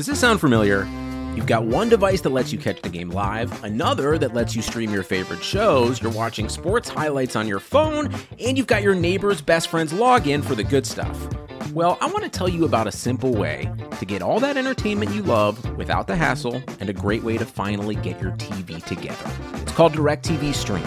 Does this sound familiar? You've got one device that lets you catch the game live, another that lets you stream your favorite shows, you're watching sports highlights on your phone, and you've got your neighbor's best friend's login for the good stuff. Well, I want to tell you about a simple way to get all that entertainment you love without the hassle and a great way to finally get your TV together. It's called DirecTV Stream,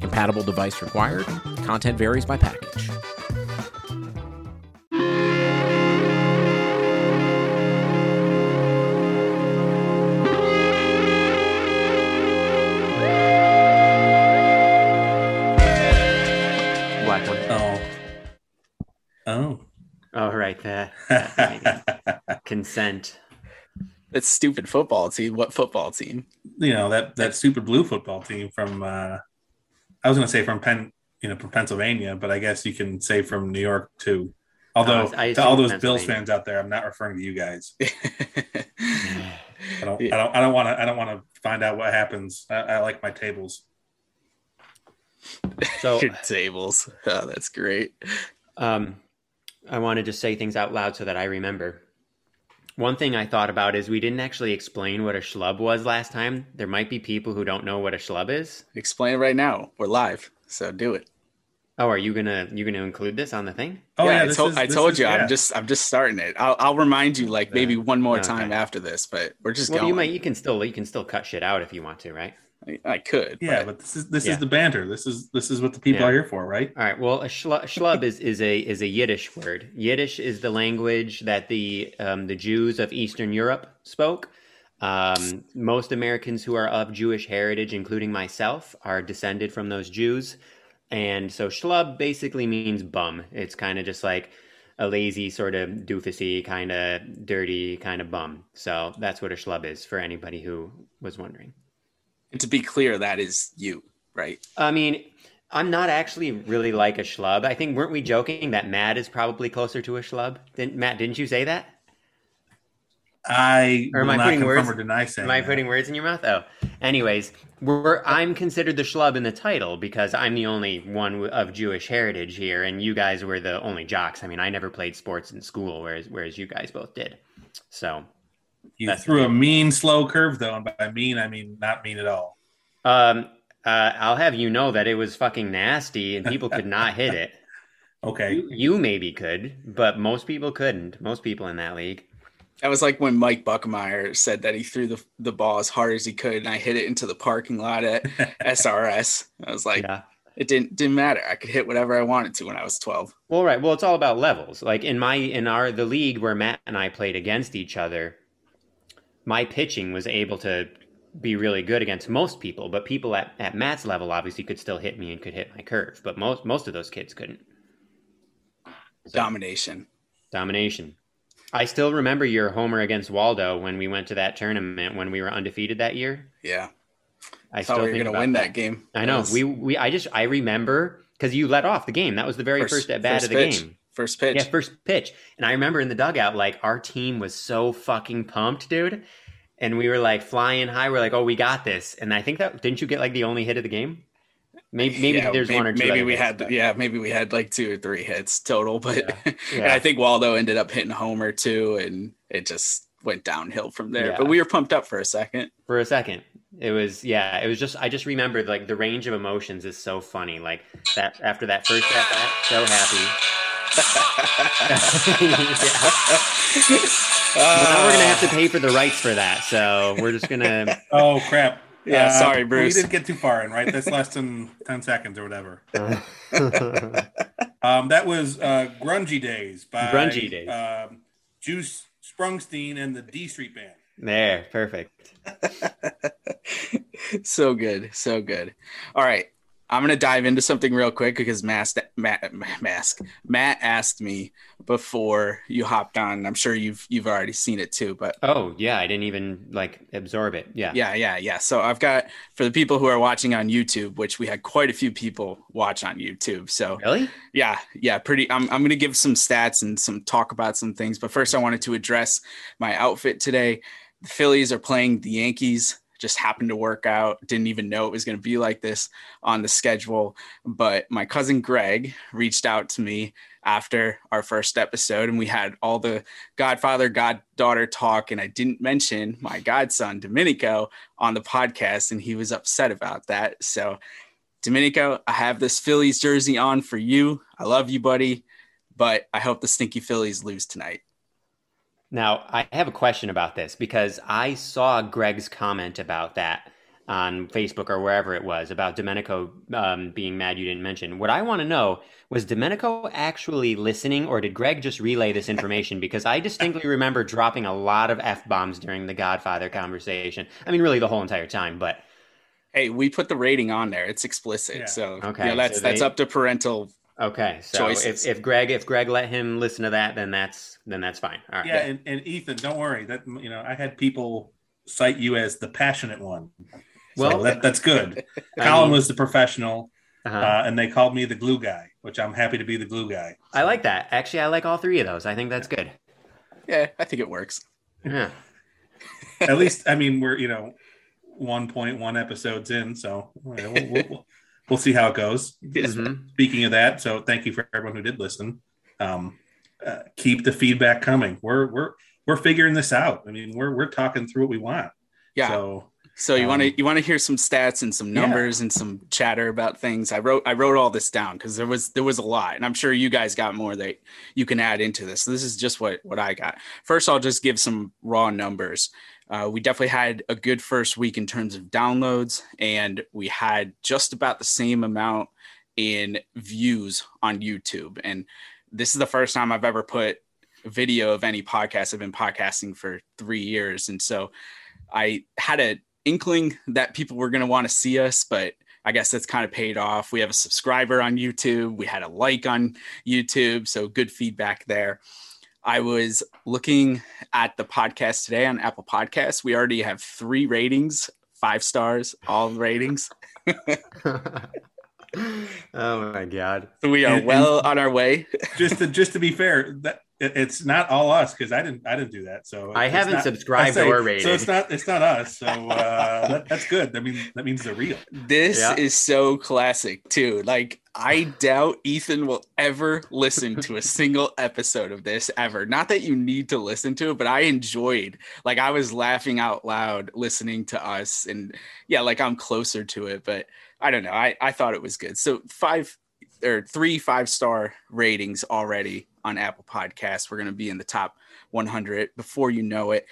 Compatible device required. Content varies by package. Black one. Oh. Oh. Oh, right there. Consent. That stupid football team. What football team? you know that that stupid blue football team from uh I was going to say from Penn, you know, from Pennsylvania, but I guess you can say from New York too. Although Oh, I to all those Bills fans out there, I'm not referring to you guys. I don't, Yeah. I don't, I don't want to, I don't want to find out what happens. I, I like my tables. So, Your tables. Oh, that's great. um, I want to just say things out loud so that I remember. One thing I thought about is we didn't actually explain what a schlub was last time. There might be people who don't know what a schlub is. Explain it right now. We're live, so do it. Oh, are you gonna you gonna include this on the thing? Oh yeah, I, this told, is- I told is- you. yeah. I'm just, I'm just starting it. I'll, I'll remind you like maybe one more Okay. time after this, but we're just Well, going. you might you can still you can still cut shit out if you want to, right? I, I could. yeah, but but this is this Yeah. is the banter. This is this is what the people Yeah. are here for, right? All right. Well, a schlub, schlub is, is a is a Yiddish word. Yiddish is the language that the um, the Jews of Eastern Europe spoke. Um, most Americans who are of Jewish heritage, including myself, are descended from those Jews, and so schlub basically means bum. It's kind of just like a lazy, sort of doofusy, kind of dirty, kind of bum. So that's what a schlub is for anybody who was wondering. And to be clear, that is you, right? I mean, I'm not actually really like a schlub. I think weren't we joking that Matt is probably closer to a schlub? Didn't Matt? Didn't you say that? I Or am will I putting confirm words- or deny saying. Am I that. putting words in your mouth? Oh, anyways, we're I'm considered the schlub in the title because I'm the only one of Jewish heritage here, and you guys were the only jocks. I mean, I never played sports in school, whereas whereas you guys both did. So, You That's threw a mean slow curve though, and by mean I mean not mean at all. um, uh, I'll have you know that it was fucking nasty, and people could not hit it. Okay. You, you maybe could, but most people couldn't. Most people in that league. That was like when Mike Buckmeyer said that he threw the, the ball as hard as he could, and I hit it into the parking lot at SRS. I was like, yeah. it didn't didn't matter. I could hit whatever I wanted to when I was 12. Well, right. Well, it's all about levels. Like in my in our the league where Matt and I played against each other, my pitching was able to be really good against most people, but people at, at Matt's level obviously could still hit me and could hit my curve, but most most of those kids couldn't. So, Domination. domination. I still remember your homer against Waldo when we went to that tournament when we were undefeated that year. Yeah. I thought still we were think gonna win that, game. I know. was We we I just I remember because you let off the game. That was the very first, at bat first of the pitch. game. First pitch. Yeah, first pitch. And I remember in the dugout, like our team was so fucking pumped, dude. And we were like flying high. We're like, oh, we got this. And I think that didn't you get like the only hit of the game? Maybe maybe Yeah, there's maybe, one or two. Maybe we hits, had, but- yeah, maybe we had like two or three hits total, but and Yeah. I think Waldo ended up hitting homer too, and it just went downhill from there. Yeah. But we were pumped up for a second. for a second. It was yeah. It was just I just remembered like the range of emotions is so funny. Like that after that first at bat, so happy. Yeah. Well, now we're gonna have to pay for the rights for that, so we're just gonna. Oh crap. Yeah, Uh, sorry, Bruce. We didn't get too far in, right? That's less than ten seconds or whatever. Um, that was uh, "Grungy Days" by Grungy Days. Um, Juice Sprungsteen and the D Street Band. there, perfect. so good, so good. All right, I'm gonna dive into something real quick because Mask, Matt, Mask, Matt asked me before you hopped on. I'm sure you've you've already seen it too, but oh yeah, I didn't even like absorb it. Yeah, yeah, yeah, yeah. So I've got for the people who are watching on YouTube, which we had quite a few people watch on YouTube. So really, yeah, yeah, pretty. I'm I'm gonna give some stats and some talk about some things, but first I wanted to address my outfit today. The Phillies are playing the Yankees just happened to work out. Didn't even know it was going to be like this on the schedule. But my cousin Greg reached out to me after our first episode, and we had all the godfather, goddaughter talk. And I didn't mention my godson, Domenico, on the podcast, and he was upset about that. So, Domenico, I have this Phillies jersey on for you. I love you, buddy, but I hope the stinky Phillies lose tonight. Now, I have a question about this because I saw Greg's comment about that on Facebook or wherever it was about Domenico um, being mad you didn't mention. What I want to know was Domenico actually listening or did Greg just relay this information? Because I distinctly remember dropping a lot of F bombs during the Godfather conversation. I mean, really the whole entire time, but. Hey, we put the rating on there. It's explicit. Yeah. So okay, you know, that's so they, that's up to parental Okay, so if, if Greg if Greg let him listen to that, then that's then that's fine. All right. Yeah, and, and Ethan, don't worry. That you know, I had people cite you as the passionate one. So well, that, that's good. Colin mean, was the professional, uh-huh. uh, and they called me the glue guy, which I'm happy to be the glue guy. So. I like that. Actually, I like all three of those. I think that's good. Yeah, I think it works. Yeah. At least, I mean, we're you know, 1.1 episodes in, so we'll, we'll, we'll see how it goes. Mm-hmm. Speaking of that, so thank you for everyone who did listen. Um, uh, keep the feedback coming. We're we're we're figuring this out. I mean, we're we're talking through what we want. Yeah. So so you um, want to you want to hear some stats and some numbers yeah. and some chatter about things. I wrote I wrote all this down because there was there was a lot, and I'm sure you guys got more that you can add into this. So this is just what what I got. First, I'll just give some raw numbers. Uh, we definitely had a good first week in terms of downloads, and we had just about the same amount in views on YouTube. And this is the first time I've ever put video of any podcast. I've been podcasting for three years, and so I had an inkling that people were going to want to see us, but I guess that's kind of paid off. We have a subscriber on YouTube. We had a like on YouTube, so good feedback there. I was looking at the podcast today on Apple Podcasts. We already have three ratings, five stars, all ratings. oh my god! So we are and, well and on our way. just to just to be fair, that it's not all us because I didn't I didn't do that. So I haven't not, subscribed say, or rated. So it's not it's not us. So uh, that, that's good. I mean that means they're real. This yeah. is so classic too. Like I doubt Ethan will ever listen to a single episode of this ever. Not that you need to listen to it, but I enjoyed. Like I was laughing out loud listening to us, and yeah, like I'm closer to it, but I don't know. I I thought it was good. So five or three five star ratings already on Apple Podcasts. We're going to be in the top 100 before you know it.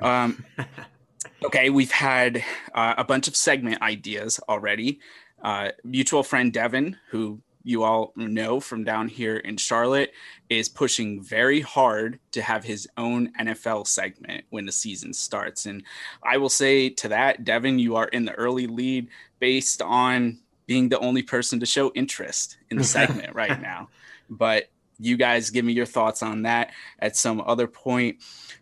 Um, okay, we've had uh, a bunch of segment ideas already. Uh, mutual friend Devin, who you all know from down here in Charlotte, is pushing very hard to have his own NFL segment when the season starts. And I will say to that, Devin, you are in the early lead based on being the only person to show interest in the segment right now. But you guys give me your thoughts on that at some other point.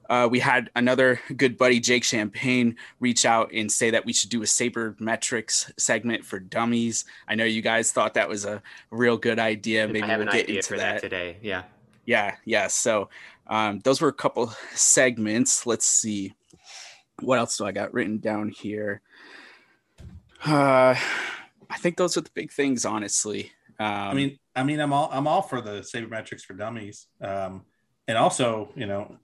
Uh, we had another good buddy, Jake Champagne, reach out and say that we should do a sabermetrics segment for dummies. I know you guys thought that was a real good idea. Maybe we'll get into that. that. today. Yeah. Yeah. Yeah. So um, those were a couple segments. Let's see. What else do I got written down here? Uh, I think those are the big things, honestly. Um, I mean, I mean, I'm all I'm all for the sabermetrics for dummies, um, and also you know,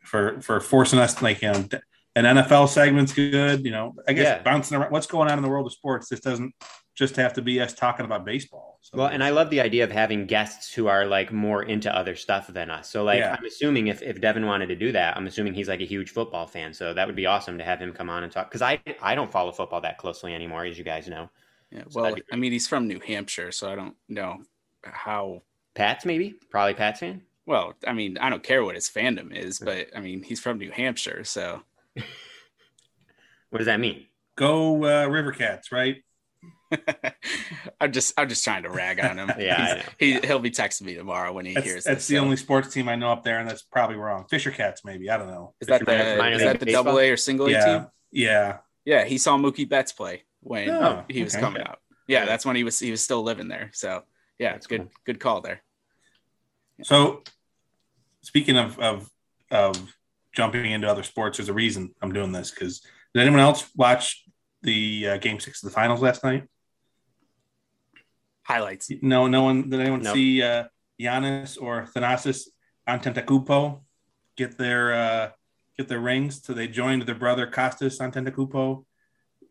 for for forcing us like you know, an NFL segment's good. You know, I guess yeah. bouncing around. What's going on in the world of sports? This doesn't just have to be us talking about baseball. So, well, and I love the idea of having guests who are like more into other stuff than us. So, like, yeah. I'm assuming if, if Devin wanted to do that, I'm assuming he's like a huge football fan. So that would be awesome to have him come on and talk. Because I I don't follow football that closely anymore, as you guys know. Yeah, well, I mean, he's from New Hampshire, so I don't know how. Pats, maybe? Probably Pats fan? Well, I mean, I don't care what his fandom is, but I mean, he's from New Hampshire, so. what does that mean? Go uh, River Cats, right? I'm just I'm just trying to rag on him. yeah, he he'll be texting me tomorrow when he that's, hears. That's this, the so. only sports team I know up there, and that's probably wrong. Fisher Cats, maybe I don't know. Is that Fisher the Cats, is that the baseball? double A or single A team? yeah. Yeah, he saw Mookie Betts play when Oh, he was okay. coming out. Yeah, that's when he was he was still living there. So yeah, it's good cool. good call there. So, speaking of of of jumping into other sports, there's a reason I'm doing this. Because did anyone else watch the uh, Game Six of the Finals last night? Highlights. No, no one. Did anyone Nope. see uh, Giannis or Thanasis Antetokounmpo get their uh, get their rings? So they joined their brother Kostas Antetokounmpo.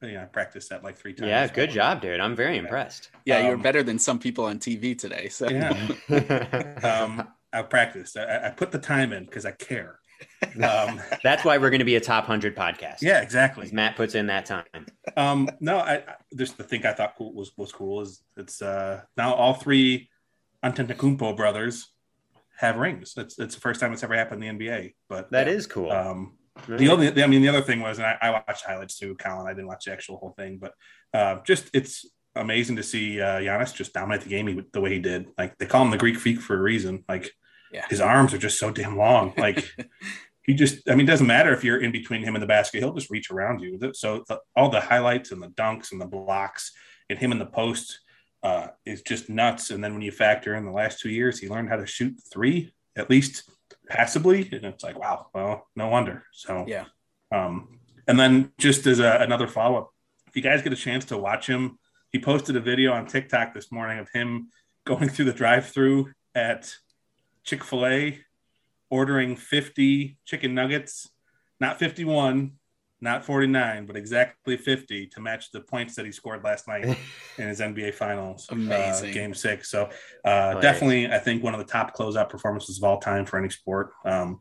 Yeah, I practiced that like three times. yeah. Good job, dude. I'm very impressed. Yeah, you're Um, better than some people on TV today. So Yeah. Um, I practiced. I, I put the time in because I care. Um, That's why we're going to be a top hundred podcast. yeah, exactly. Matt puts in that time. Um, no, I, I just the thing I thought cool was was cool is it's uh now all three Antetokounmpo brothers have rings. It's it's the first time it's ever happened in the NBA. But That is cool. um the only I mean the other thing was and I, I watched highlights too, Colin. I didn't watch the actual whole thing, but uh, just it's amazing to see uh, Giannis just dominate the game he, the way he did. Like they call him the Greek freak for a reason. Like Yeah. his arms are just so damn long. Like he just I mean it doesn't matter if you're in between him and the basket, he'll just reach around you. So the, all the highlights and the dunks and the blocks and him in the post uh, is just nuts. And then when you factor in the last two years, he learned how to shoot three at least passively, and it's like wow, well, no wonder. So Yeah. Um, and then just as a, another follow up, if you guys get a chance to watch him, he posted a video on TikTok this morning of him going through the drive through at Chick fil A, ordering 50 chicken nuggets, not 51, not 49, but exactly 50 to match the points that he scored last night in his NBA Finals uh, game six. So uh, definitely, I think one of the top closeout performances of all time for any sport. Um,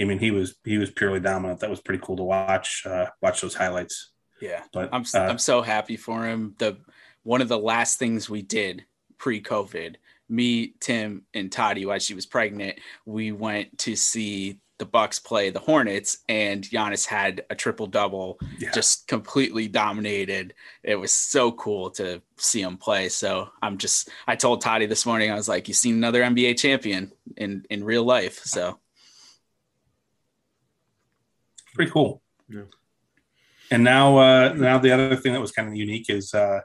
I mean, he was he was purely dominant. That was pretty cool to watch. Uh, watch those highlights. yeah, But I'm s uh, am so happy for him. The one of the last things we did pre-COVID, me, Tim, and Toddy, while she was pregnant, we went to see the Bucks play the Hornets, and Giannis had a triple double, yeah, just completely dominated. It was so cool to see him play. So I'm just, I told Toddy this morning, I was like, "You've seen another NBA champion in in real life." So pretty cool. Yeah. And now, uh, now the other thing that was kind of unique is uh,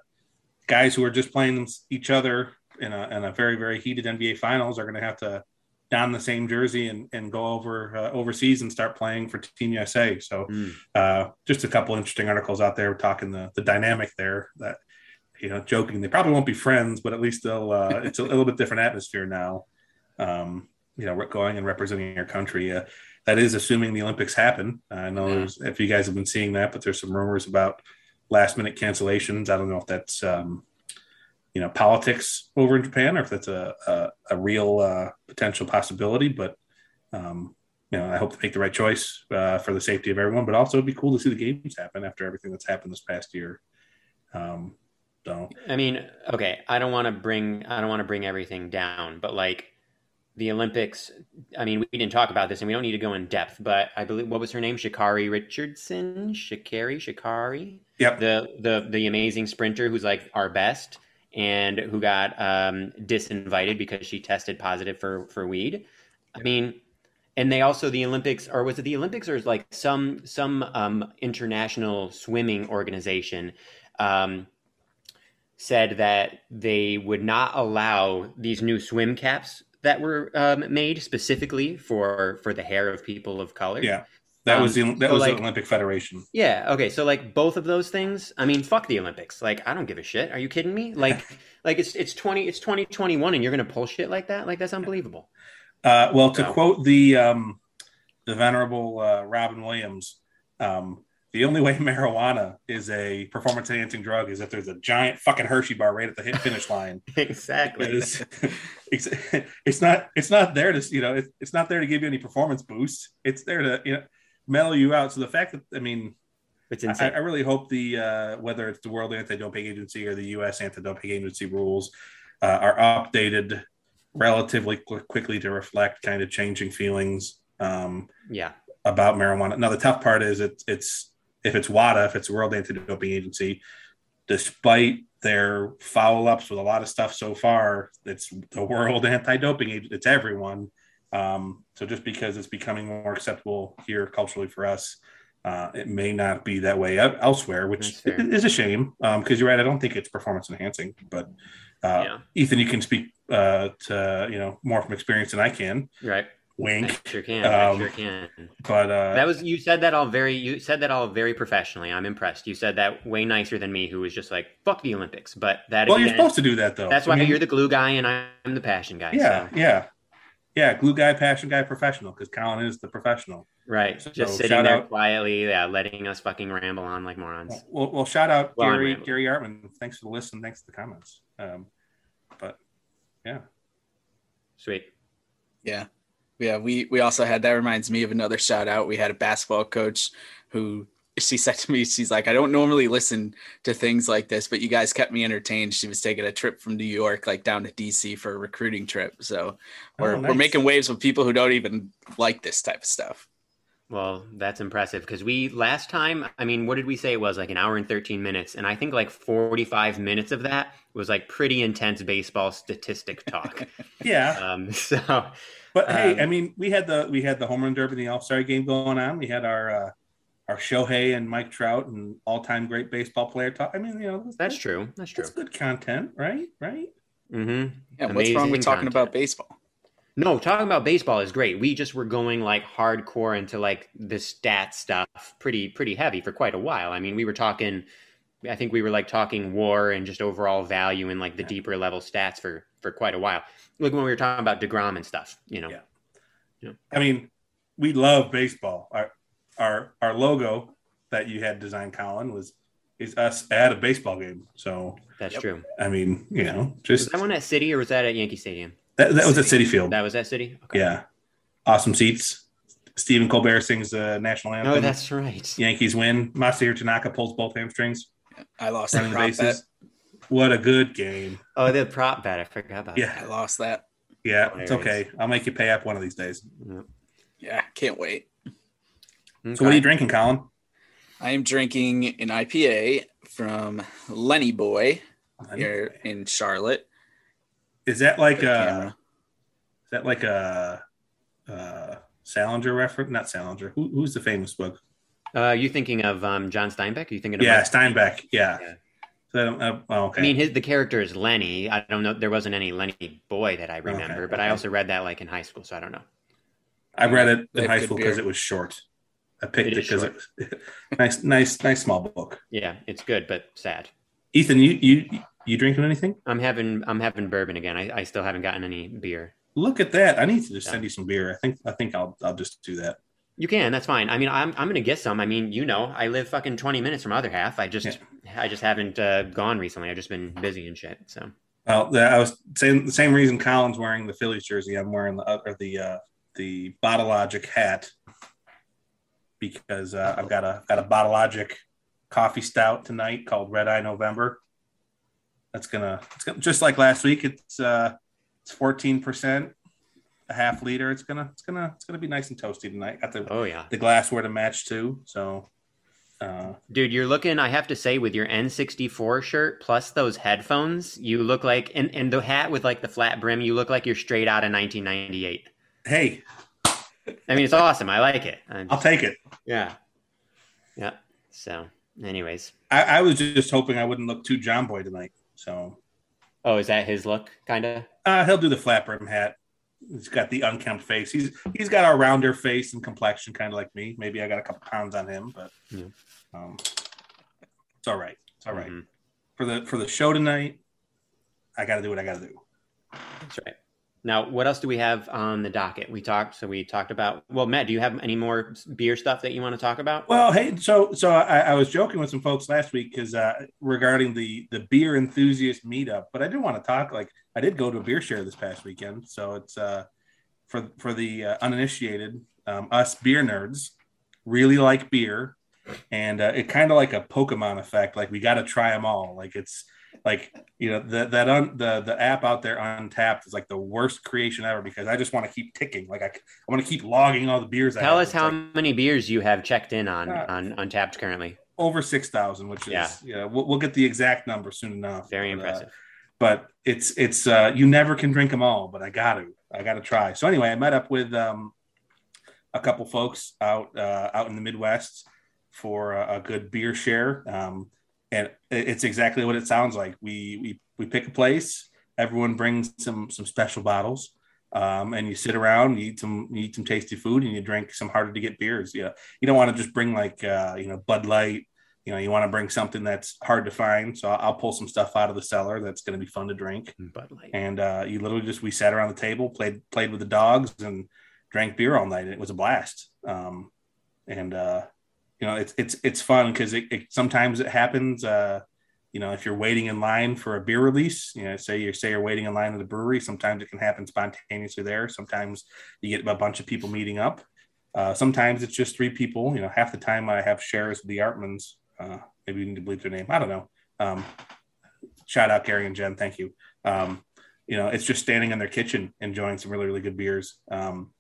guys who are just playing them- each other in a, in a very very heated NBA Finals are going to have to don the same jersey and, and go over uh, overseas and start playing for Team USA. So Mm. uh, just a couple interesting articles out there talking the the dynamic there that you know joking they probably won't be friends but at least they'll uh, it's a little bit different atmosphere now um, you know going and representing your country uh, that is assuming the olympics happen i know Yeah. there's if you guys have been seeing that but there's some rumors about last minute cancellations i don't know if that's um, you know politics over in japan or if that's a, a, a real uh, potential possibility but um, you know, I hope to make the right choice uh, for the safety of everyone, but also it'd be cool to see the games happen after everything that's happened this past year. Um, so I mean, okay, I don't want to bring I don't want to bring everything down, but like the Olympics, I mean, we didn't talk about this and we don't need to go in depth, but I believe what was her name? Sha'Carri Richardson, Sha'Carri, Sha'Carri, Yep. the the the amazing sprinter who's like our best and who got um disinvited because she tested positive for for weed. I mean, and they also the Olympics or was it the Olympics or is like some some um international swimming organization um said that they would not allow these new swim caps that were um, made specifically for for the hair of people of color. yeah, that Um, was the that so, was like- the Olympic Federation. Yeah. Okay. So like both of those things. I mean, fuck the Olympics. Like I don't give a shit. Are you kidding me? Like like it's it's twenty it's twenty twenty one and you're gonna pull shit like that? Like that's unbelievable. Uh, well, to No. quote the um, the venerable uh, Robin Williams, um, the only way marijuana is a performance enhancing drug is if there's a giant fucking Hershey bar right at the finish line. exactly. Because it's, it's not it's not there to you know it's, it's not there to give you any performance boost. It's there to you know mellow you out. So the fact that I mean It's I, insane. I really hope the uh, whether it's the World Anti-Doping Agency or the U.S. Anti-Doping Agency rules uh, are updated relatively qu- quickly to reflect kind of changing feelings um, yeah. about marijuana. Now the tough part is it's it's if it's WADA, if it's the World Anti-Doping Agency, despite their follow ups with a lot of stuff so far. It's the world anti doping Agency. It's everyone. Um, so just because it's becoming more acceptable here culturally for us, uh, it may not be that way elsewhere, which is a shame. Because um, you're right, I don't think it's performance enhancing. But uh, yeah. Ethan, you can speak uh, to you know more from experience than I can. Right. Wink. I sure can. Um, I sure can. But uh, that was you said that all very you said that all very professionally. I'm impressed. You said that way nicer than me, who was just like fuck the Olympics. But that well, again, you're supposed to do that though. That's why I mean, you're the glue guy and I'm the passion guy. Yeah, so. yeah, yeah. Glue guy, passion guy, professional. Because Colin is the professional. Right. So just sitting there out, quietly, yeah, letting us fucking ramble on like morons. Well, well, shout out well, Gary Gary Artman. Thanks for the listen. Thanks for the comments. Um, but yeah. Sweet. Yeah yeah, we we also had that reminds me of another shout out. We had a basketball coach who she said to me, she's like, I don't normally listen to things like this, but you guys kept me entertained. She was taking a trip from New York, like down to DC for a recruiting trip. So we're, oh, nice. we're making waves with people who don't even like this type of stuff. Well, that's impressive because we last time, I mean, what did we say it was like an hour and 13 minutes? And I think like 45 minutes of that was like pretty intense baseball statistic talk. yeah. Um, so but um, hey, I mean, we had the we had the home run derby, and the All Star game going on. We had our uh, our Shohei and Mike Trout and all time great baseball player talk. I mean, you know, that's, that's true. That's true. That's good content, right? Right. Mm-hmm. Yeah. Amazing what's wrong with talking content. about baseball? No, talking about baseball is great. We just were going like hardcore into like the stat stuff, pretty pretty heavy for quite a while. I mean, we were talking. I think we were like talking war and just overall value and like the yeah. deeper level stats for for quite a while. Like when we were talking about Degrom and stuff, you know. Yeah. yeah. I mean, we love baseball. Our our our logo that you had designed, Colin, was is us at a baseball game. So that's yep. true. I mean, you know, just was that one at Citi or was that at Yankee Stadium? That, that was at Citi Field. That was at Citi. Okay. Yeah, awesome seats. Stephen Colbert sings the national oh, anthem. Oh, that's right. Yankees win. Masahiro Tanaka pulls both hamstrings. I lost the bases. What a good game. Oh, the prop bet. I forgot about yeah. I lost that. Yeah, it's okay. I'll make you pay up one of these days. Yeah, can't wait. Okay. So, what are you drinking, Colin? I am drinking an IPA from Lenny Boy Lenny here Boy. in Charlotte. Is that like a? Is that like a, a Salinger reference? Not Salinger. Who, who's the famous book? Uh, you thinking of um, John Steinbeck? Are you thinking of yeah, Steinbeck? Yeah. yeah. So, uh, oh, okay. I mean, his the character is Lenny. I don't know. There wasn't any Lenny boy that I remember, okay, but okay. I also read that like in high school, so I don't know. I read it in high school because it was short. I picked it because it, it, nice, nice, nice small book. Yeah, it's good but sad. Ethan, you you you drinking anything? I'm having I'm having bourbon again. I, I still haven't gotten any beer. Look at that! I need to just send you some beer. I think I think I'll I'll just do that. You can. That's fine. I mean, I'm I'm gonna get some. I mean, you know, I live fucking 20 minutes from other half. I just yeah. I just haven't uh, gone recently. I've just been busy and shit. So. Well, I was saying the same reason Colin's wearing the Phillies jersey. I'm wearing the or the uh, the Bottle Logic hat because uh, I've got a got a Logic coffee stout tonight called Red Eye November. That's gonna it's gonna just like last week. It's uh it's 14 percent a half liter. It's gonna it's gonna it's gonna be nice and toasty tonight. Got the oh yeah the glassware to match too. So, uh, dude, you're looking. I have to say, with your N64 shirt plus those headphones, you look like and and the hat with like the flat brim. You look like you're straight out of 1998. Hey, I mean it's awesome. I like it. i will take it. Yeah, yeah. So, anyways, I, I was just hoping I wouldn't look too John Boy tonight. So. Oh, is that his look, kind of? Uh, he'll do the flat brim hat he's got the unkempt face. He's he's got a rounder face and complexion, kind of like me. Maybe I got a couple pounds on him, but yeah. um, it's all right. It's all right. mm-hmm. for the for the show tonight. I got to do what I got to do. That's right. Now, what else do we have on the docket? We talked. So we talked about. Well, Matt, do you have any more beer stuff that you want to talk about? Well, hey, so so I, I was joking with some folks last week because uh, regarding the the beer enthusiast meetup, but I did want to talk. Like, I did go to a beer share this past weekend, so it's uh, for for the uh, uninitiated, um, us beer nerds really like beer, and uh, it kind of like a Pokemon effect. Like we got to try them all. Like it's like you know the, that un, the the app out there Untappd is like the worst creation ever because I just want to keep ticking like I, I want to keep logging all the beers. Tell us how like, many beers you have checked in on uh, on Untappd currently. over six thousand, which is yeah, yeah we'll, we'll, get the exact number soon enough. Very but, uh, impressive. Uh, but it's it's uh, you never can drink them all, but I got to I got to try. So anyway, I met up with um, a couple folks out uh, out in the Midwest for a, a good beer share, um, and it's exactly what it sounds like. We we we pick a place. Everyone brings some some special bottles. Um, and you sit around, you eat some, you eat some tasty food, and you drink some harder to get beers. Yeah, you don't want to just bring like uh, you know Bud Light you know you want to bring something that's hard to find so i'll pull some stuff out of the cellar that's going to be fun to drink Bud Light. and uh, you literally just we sat around the table played played with the dogs and drank beer all night and it was a blast um, and uh, you know it's it's it's fun because it, it, sometimes it happens uh, you know if you're waiting in line for a beer release you know say you say you're waiting in line at the brewery sometimes it can happen spontaneously there sometimes you get a bunch of people meeting up uh, sometimes it's just three people you know half the time i have shares with the artmans uh, maybe you need to bleep their name. I don't know. Um, shout out Gary and Jen. Thank you. Um, you know, it's just standing in their kitchen enjoying some really, really good beers. Um,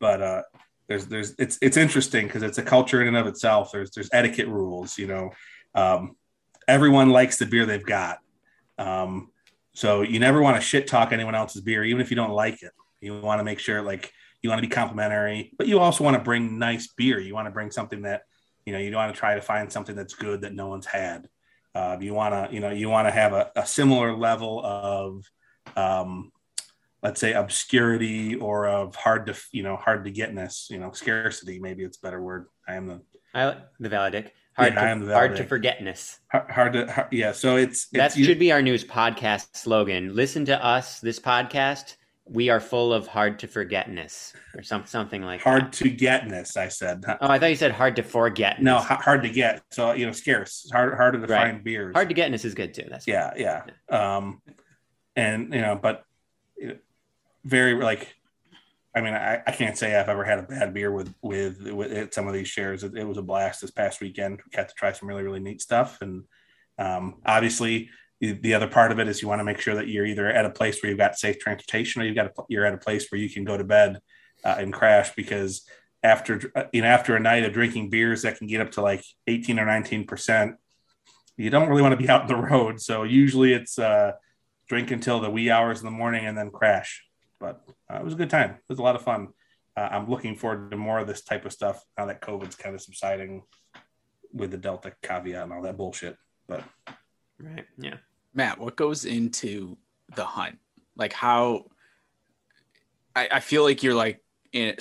but uh, there's, there's, it's, it's interesting because it's a culture in and of itself. There's, there's etiquette rules. You know, um, everyone likes the beer they've got. Um, so you never want to shit talk anyone else's beer, even if you don't like it. You want to make sure like you want to be complimentary, but you also want to bring nice beer. You want to bring something that you know, you don't want to try to find something that's good that no one's had. Uh, you want to, you know, you want to have a, a, similar level of, um, let's say, obscurity or of hard to, you know, hard to getness. You know, scarcity. Maybe it's a better word. I am the I, the Valadic. Hard, yeah, to, hard to forgetness. Hard, hard to, hard, yeah. So it's, it's that should be our news podcast slogan. Listen to us, this podcast, we are full of hard to forgetness or some, something like hard that. to getness i said oh i thought you said hard to forget no hard to get so you know scarce hard harder to right. find beers hard to getness is good too that's yeah yeah, yeah. um and you know but very like i mean I, I can't say i've ever had a bad beer with with with some of these shares. It, it was a blast this past weekend. We got to try some really really neat stuff. And um obviously the other part of it is you want to make sure that you're either at a place where you've got safe transportation or you've got a, you're at a place where you can go to bed uh, and crash because after you know after a night of drinking beers that can get up to like 18 or 19 percent you don't really want to be out on the road. So usually it's uh, drink until the wee hours in the morning and then crash but uh, it was a good time it was a lot of fun uh, i'm looking forward to more of this type of stuff now that covid's kind of subsiding with the delta caveat and all that bullshit but right yeah Matt, what goes into the hunt? Like how I, I feel like you're like in,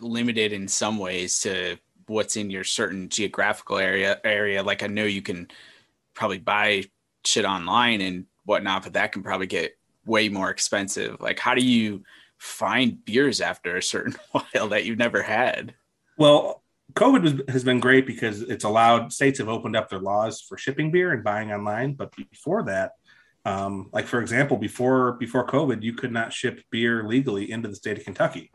limited in some ways to what's in your certain geographical area area. Like I know you can probably buy shit online and whatnot, but that can probably get way more expensive. Like how do you find beers after a certain while that you've never had? Well, COVID was, has been great because it's allowed states have opened up their laws for shipping beer and buying online. But before that, um, like for example, before before COVID, you could not ship beer legally into the state of Kentucky.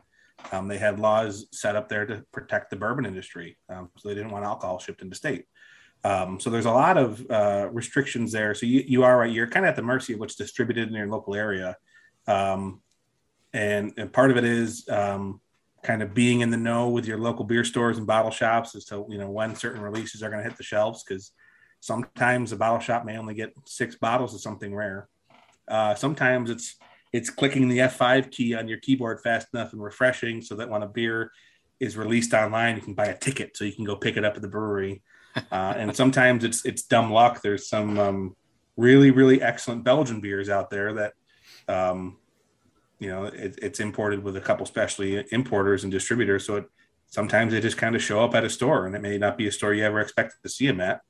Um, they had laws set up there to protect the bourbon industry, um, so they didn't want alcohol shipped into state. Um, so there's a lot of uh, restrictions there. So you, you are right; you're kind of at the mercy of what's distributed in your local area, um, and, and part of it is um, kind of being in the know with your local beer stores and bottle shops as to you know when certain releases are going to hit the shelves because sometimes a bottle shop may only get six bottles of something rare. Uh, sometimes it's it's clicking the f5 key on your keyboard fast enough and refreshing so that when a beer is released online you can buy a ticket so you can go pick it up at the brewery uh, and sometimes it's it's dumb luck. There's some um, really really excellent belgian beers out there that um, you know it, it's imported with a couple specialty importers and distributors. So it sometimes they just kind of show up at a store and it may not be a store you ever expected to see them at.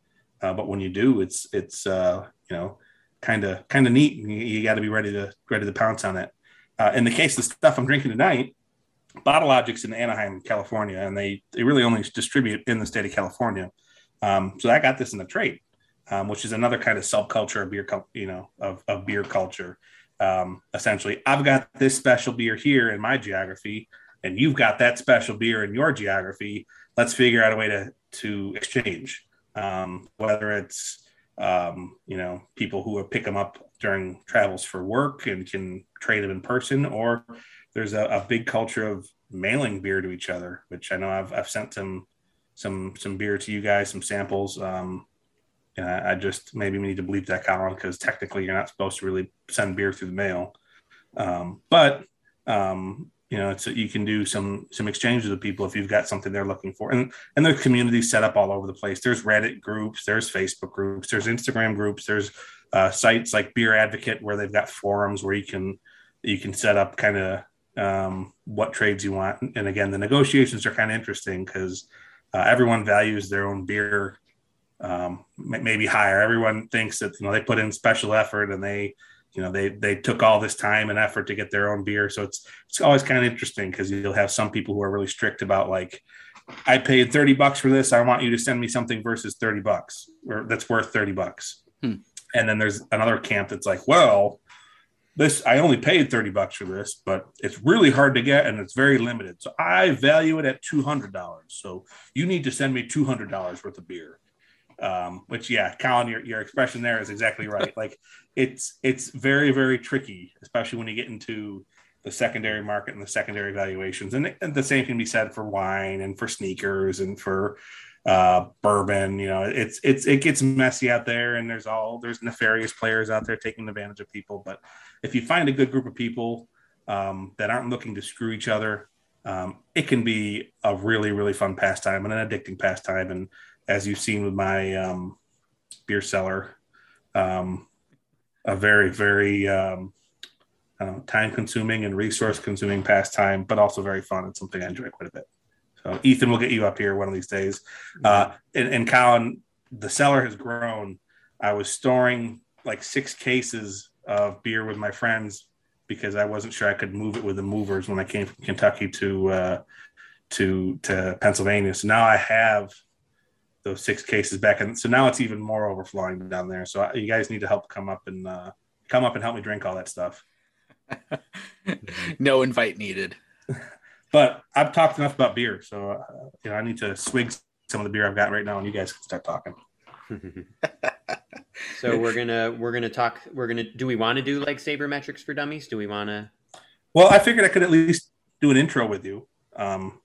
Uh, but when you do it's it's uh, you know kind of kind of neat. You, you got to be ready to ready to pounce on it. Uh, in the case of the stuff i'm drinking tonight bottle logic's in anaheim california and they they really only distribute in the state of california um, so i got this in the trade um, which is another kind of subculture of beer you know of, of beer culture. Um, essentially i've got this special beer here in my geography and you've got that special beer in your geography. Let's figure out a way to to exchange um, whether it's um, you know people who pick them up during travels for work and can trade them in person or there's a, a big culture of mailing beer to each other which i know i've, I've sent some some some beer to you guys, some samples. Um, and I, I just maybe we need to bleep that Colin because technically you're not supposed to really send beer through the mail. Um, but um, you know, it's you can do some some exchanges with people if you've got something they're looking for, and and there's communities set up all over the place. There's Reddit groups, there's Facebook groups, there's Instagram groups, there's uh, sites like Beer Advocate where they've got forums where you can you can set up kind of um, what trades you want. And again, the negotiations are kind of interesting because uh, everyone values their own beer um, maybe higher. Everyone thinks that you know they put in special effort and they you know they they took all this time and effort to get their own beer. So it's it's always kind of interesting because you'll have some people who are really strict about like I paid 30 bucks for this. I want you to send me something versus 30 bucks or that's worth 30 bucks. Hmm. And then there's another camp that's like, well, this I only paid 30 bucks for this, but it's really hard to get and it's very limited. So I value it at $200. So you need to send me $200 worth of beer. Um, which yeah, Colin, your, your expression there is exactly right. like it's it's very very tricky, especially when you get into the secondary market and the secondary valuations. And, and the same can be said for wine and for sneakers and for uh, bourbon. You know, it's it's it gets messy out there, and there's all there's nefarious players out there taking advantage of people. But if you find a good group of people um, that aren't looking to screw each other, um, it can be a really really fun pastime and an addicting pastime. And as you've seen with my um, beer cellar, um, a very very um, time consuming and resource consuming pastime, but also very fun. and something I enjoy quite a bit. So Ethan will get you up here one of these days. Uh, and, and Colin, the cellar has grown. I was storing like six cases of beer with my friends because I wasn't sure I could move it with the movers when I came from Kentucky to uh, to to Pennsylvania. So now I have those six cases back, and so now it's even more overflowing down there. So you guys need to help come up and uh, come up and help me drink all that stuff. no invite needed. But I've talked enough about beer, so uh, you know I need to swig some of the beer I've got right now, and you guys can start talking. so we're gonna we're gonna talk. We're gonna. Do we want to do like sabermetrics for dummies? Do we want to? Well, I figured I could at least do an intro with you. Um,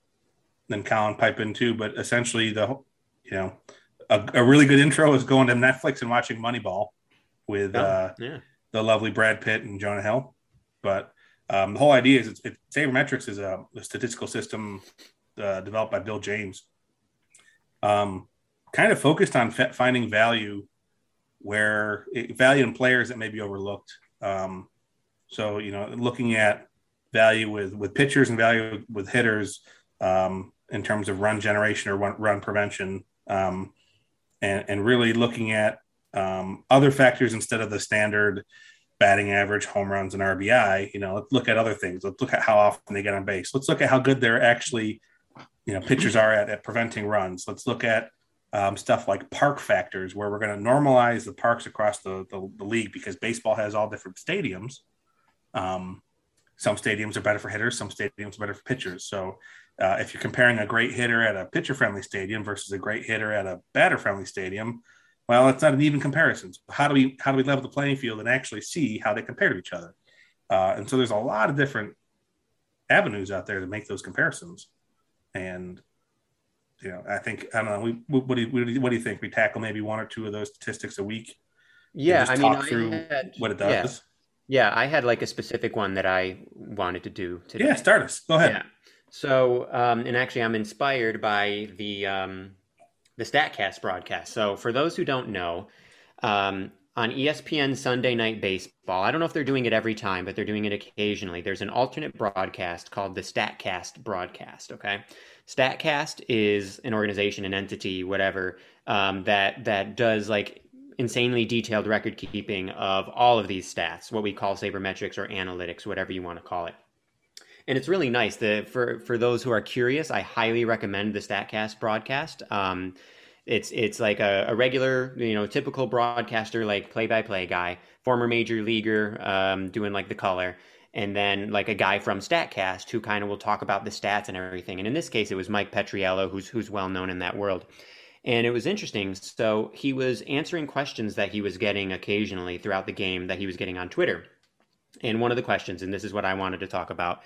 then Colin pipe in too. But essentially, the you know a, a really good intro is going to Netflix and watching Moneyball with oh, uh, yeah. the lovely Brad Pitt and Jonah Hill. But um, the whole idea is it's, it, sabermetrics is a, a statistical system uh, developed by Bill James, um, kind of focused on f- finding value where it, value in players that may be overlooked. Um, so you know, looking at value with with pitchers and value with hitters um, in terms of run generation or run, run prevention, um, and and really looking at um, other factors instead of the standard batting average, home runs, and RBI. You know, let's look at other things. Let's look at how often they get on base. Let's look at how good they're actually, you know, pitchers are at, at preventing runs. Let's look at um, stuff like park factors, where we're going to normalize the parks across the, the, the, league because baseball has all different stadiums. Um, some stadiums are better for hitters, some stadiums are better for pitchers. So, uh, if you're comparing a great hitter at a pitcher friendly stadium versus a great hitter at a batter friendly stadium, well, it's not an even comparison. So how do we how do we level the playing field and actually see how they compare to each other? Uh, and so there's a lot of different avenues out there to make those comparisons. And you know, I think I don't know. We what do you, what do you, what do you think? We tackle maybe one or two of those statistics a week. Yeah, I mean, I through had, what it does. Yeah. yeah. I had like a specific one that I wanted to do today. Yeah, start us. Go ahead. Yeah. So, um, and actually, I'm inspired by the um, the Statcast broadcast. So, for those who don't know, um, on ESPN Sunday Night Baseball, I don't know if they're doing it every time, but they're doing it occasionally. There's an alternate broadcast called the Statcast broadcast. Okay, Statcast is an organization, an entity, whatever um, that that does like insanely detailed record keeping of all of these stats, what we call sabermetrics or analytics, whatever you want to call it and it's really nice. that for for those who are curious, I highly recommend the Statcast broadcast. Um, it's it's like a, a, regular, you know, typical broadcaster, like play by play guy, former major leaguer, um, doing like the color, and then like a guy from Statcast who kind of will talk about the stats and everything. And in this case, it was Mike Petriello, who's who's well known in that world. And it was interesting. So he was answering questions that he was getting occasionally throughout the game that he was getting on Twitter. And one of the questions, and this is what I wanted to talk about,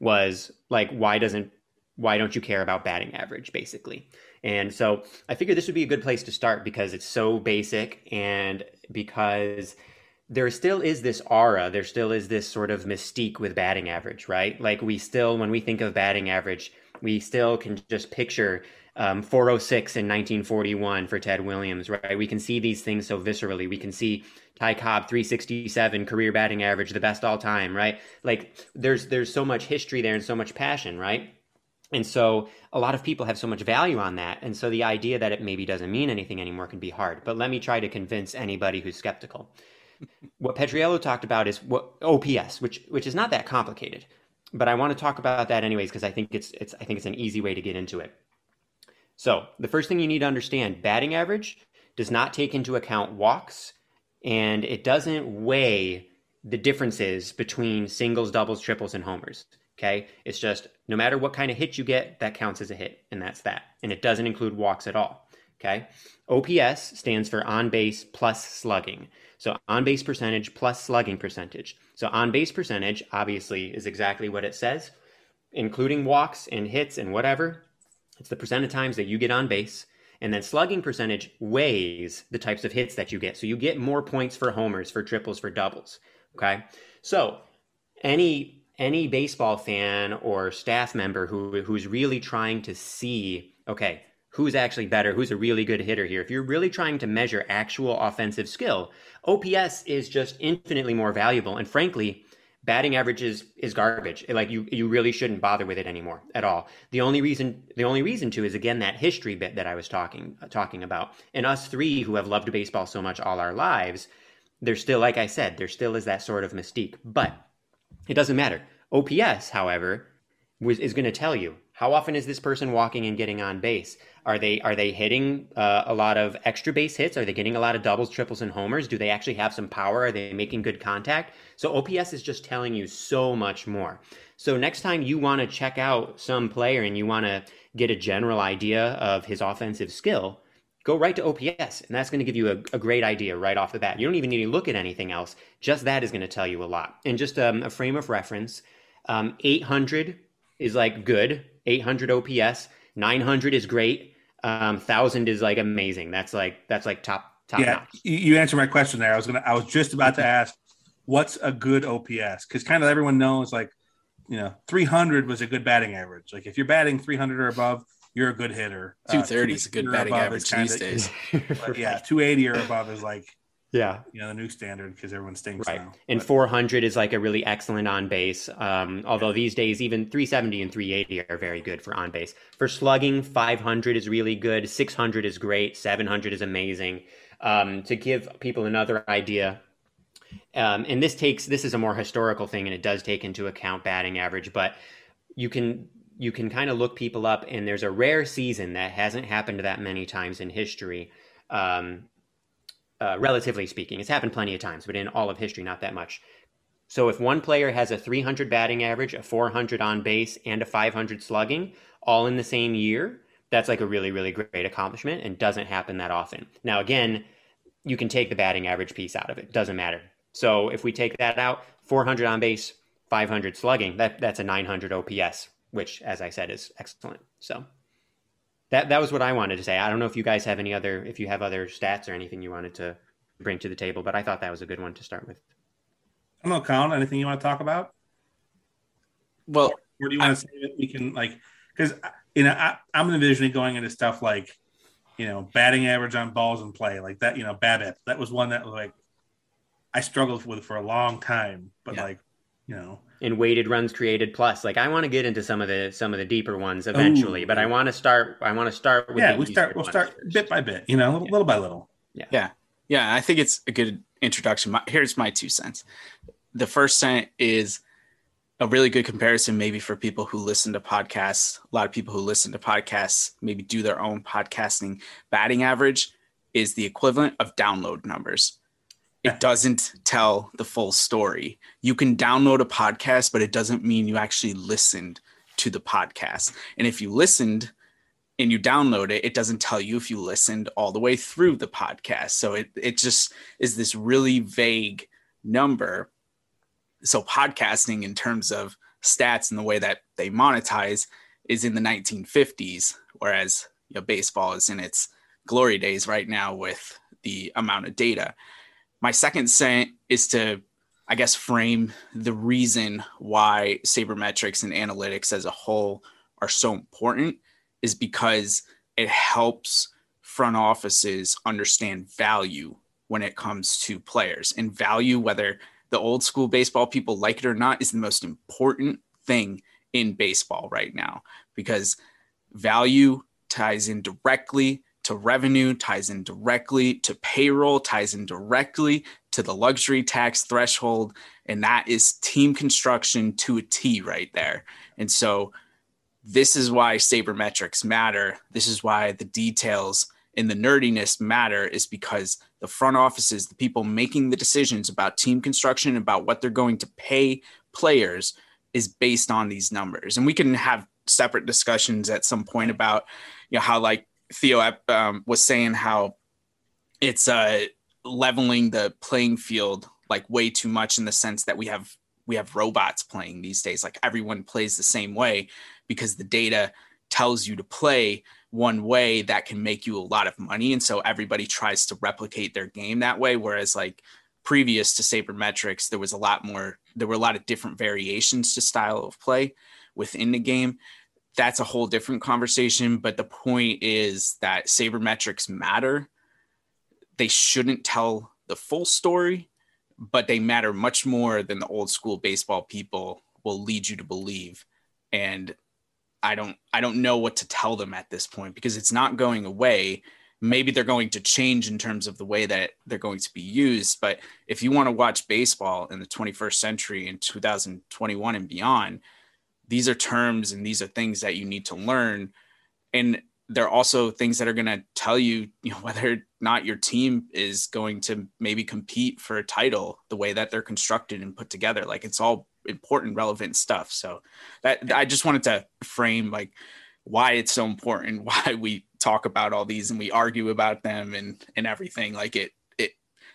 was like why doesn't why don't you care about batting average, basically? And so I figured this would be a good place to start because it's so basic and because there still is this aura, there still is this sort of mystique with batting average, right? Like we still, when we think of batting average, we still can just picture um, 406 in 1941 for Ted Williams, right? We can see these things so viscerally. We can see Ty Cobb 367 career batting average, the best all time, right? Like there's there's so much history there and so much passion, right? And so a lot of people have so much value on that. And so the idea that it maybe doesn't mean anything anymore can be hard. But let me try to convince anybody who's skeptical. What Petriello talked about is what OPS, which which is not that complicated. But I want to talk about that anyways because I think it's it's I think it's an easy way to get into it. So the first thing you need to understand batting average does not take into account walks and it doesn't weigh the differences between singles, doubles, triples, and homers. Okay. It's just no matter what kind of hit you get, that counts as a hit. And that's that. And it doesn't include walks at all. Okay. OPS stands for on base plus slugging. So on base percentage plus slugging percentage. So on base percentage obviously is exactly what it says, including walks and hits and whatever. It's the percent of times that you get on base. And then slugging percentage weighs the types of hits that you get. So you get more points for homers, for triples, for doubles. Okay. So any any baseball fan or staff member who who's really trying to see, okay, who's actually better, who's a really good hitter here. If you're really trying to measure actual offensive skill, OPS is just infinitely more valuable. And frankly, batting average is, is garbage. Like you, you really shouldn't bother with it anymore at all. The only reason, the only reason to is again that history bit that I was talking talking about. And us three who have loved baseball so much all our lives, there's still, like I said, there still is that sort of mystique. But it doesn't matter. OPS, however, was, is going to tell you how often is this person walking and getting on base? Are they are they hitting uh, a lot of extra base hits? Are they getting a lot of doubles, triples, and homers? Do they actually have some power? Are they making good contact? So OPS is just telling you so much more. So next time you want to check out some player and you want to get a general idea of his offensive skill, go right to OPS, and that's going to give you a, a, great idea right off the bat. You don't even need to look at anything else. Just that is going to tell you a lot. And just um, a frame of reference, um, 800 is like good. 800 OPS. 900 is great. Um, thousand is like amazing. That's like that's like top top. Yeah, notch. you answered my question there. I was gonna. I was just about to ask, what's a good OPS? Because kind of everyone knows like, you know, 300 was a good batting average. Like if you're batting 300 or above, you're a good hitter. 230 uh, is a good batting average these days. yeah, 280 or above is like yeah. You know, the new standard because everyone stinks right. now. And but. 400 is like a really excellent on base. Um, although these days, even 370 and 380 are very good for on base. For slugging, 500 is really good. 600 is great. 700 is amazing. Um, to give people another idea, um, and this takes this is a more historical thing, and it does take into account batting average, but you can you can kind of look people up, and there's a rare season that hasn't happened that many times in history. Um, uh, relatively speaking. It's happened plenty of times, but in all of history, not that much. So if one player has a 300 batting average, a 400 on base, and a 500 slugging all in the same year, that's like a really, really great accomplishment and doesn't happen that often. Now, again, you can take the batting average piece out of it. Doesn't matter. So if we take that out, 400 on base, 500 slugging, that, that's a 900 OPS, which, as I said, is excellent. So that that was what I wanted to say. I don't know if you guys have any other if you have other stats or anything you wanted to bring to the table, but I thought that was a good one to start with. I don't know, Colin. Anything you want to talk about? Well, or do you want I, to say that we can like because you know I, I'm envisioning going into stuff like you know batting average on balls in play like that. You know BABIP. That was one that like I struggled with for a long time, but yeah. like you know in weighted runs created plus. Like I want to get into some of the some of the deeper ones eventually, Ooh. but I want to start. I want to start with yeah. We start. We'll start first. bit by bit. You know, little, yeah. little by little. Yeah. Yeah. Yeah. I think it's a good introduction. My, here's my two cents. The first cent is a really good comparison, maybe for people who listen to podcasts. A lot of people who listen to podcasts maybe do their own podcasting. Batting average is the equivalent of download numbers it doesn't tell the full story. You can download a podcast, but it doesn't mean you actually listened to the podcast. And if you listened and you download it, it doesn't tell you if you listened all the way through the podcast. So it, it just is this really vague number. So podcasting in terms of stats and the way that they monetize is in the 1950s, whereas you know, baseball is in its glory days right now with the amount of data. My second cent is to, I guess, frame the reason why sabermetrics and analytics as a whole are so important is because it helps front offices understand value when it comes to players. And value whether the old school baseball people like it or not is the most important thing in baseball right now because value ties in directly to revenue, ties in directly to payroll, ties in directly to the luxury tax threshold. And that is team construction to a T right there. And so this is why sabermetrics matter. This is why the details and the nerdiness matter is because the front offices, the people making the decisions about team construction, about what they're going to pay players, is based on these numbers. And we can have separate discussions at some point about, you know, how like Theo um, was saying how it's uh, leveling the playing field like way too much in the sense that we have we have robots playing these days. Like everyone plays the same way because the data tells you to play one way that can make you a lot of money. And so everybody tries to replicate their game that way. Whereas like previous to sabermetrics, there was a lot more, there were a lot of different variations to style of play within the game. That's a whole different conversation. But the point is that sabermetrics matter. They shouldn't tell the full story, but they matter much more than the old school baseball people will lead you to believe. And I don't I don't know what to tell them at this point because it's not going away. Maybe they're going to change in terms of the way that they're going to be used, but if you want to watch baseball in the 21st century in 2021 and beyond, these are terms and these are things that you need to learn and they're also things that are going to tell you, you know, whether or not your team is going to maybe compete for a title the way that they're constructed and put together. Like it's all important, relevant stuff. So that I just wanted to frame like why it's so important, why we talk about all these and we argue about them and and everything. Like it it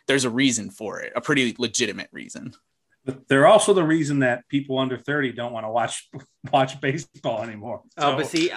there's a reason for it, a pretty legitimate reason. But they're also the reason that people under 30 don't want to watch watch baseball anymore. So, oh, but see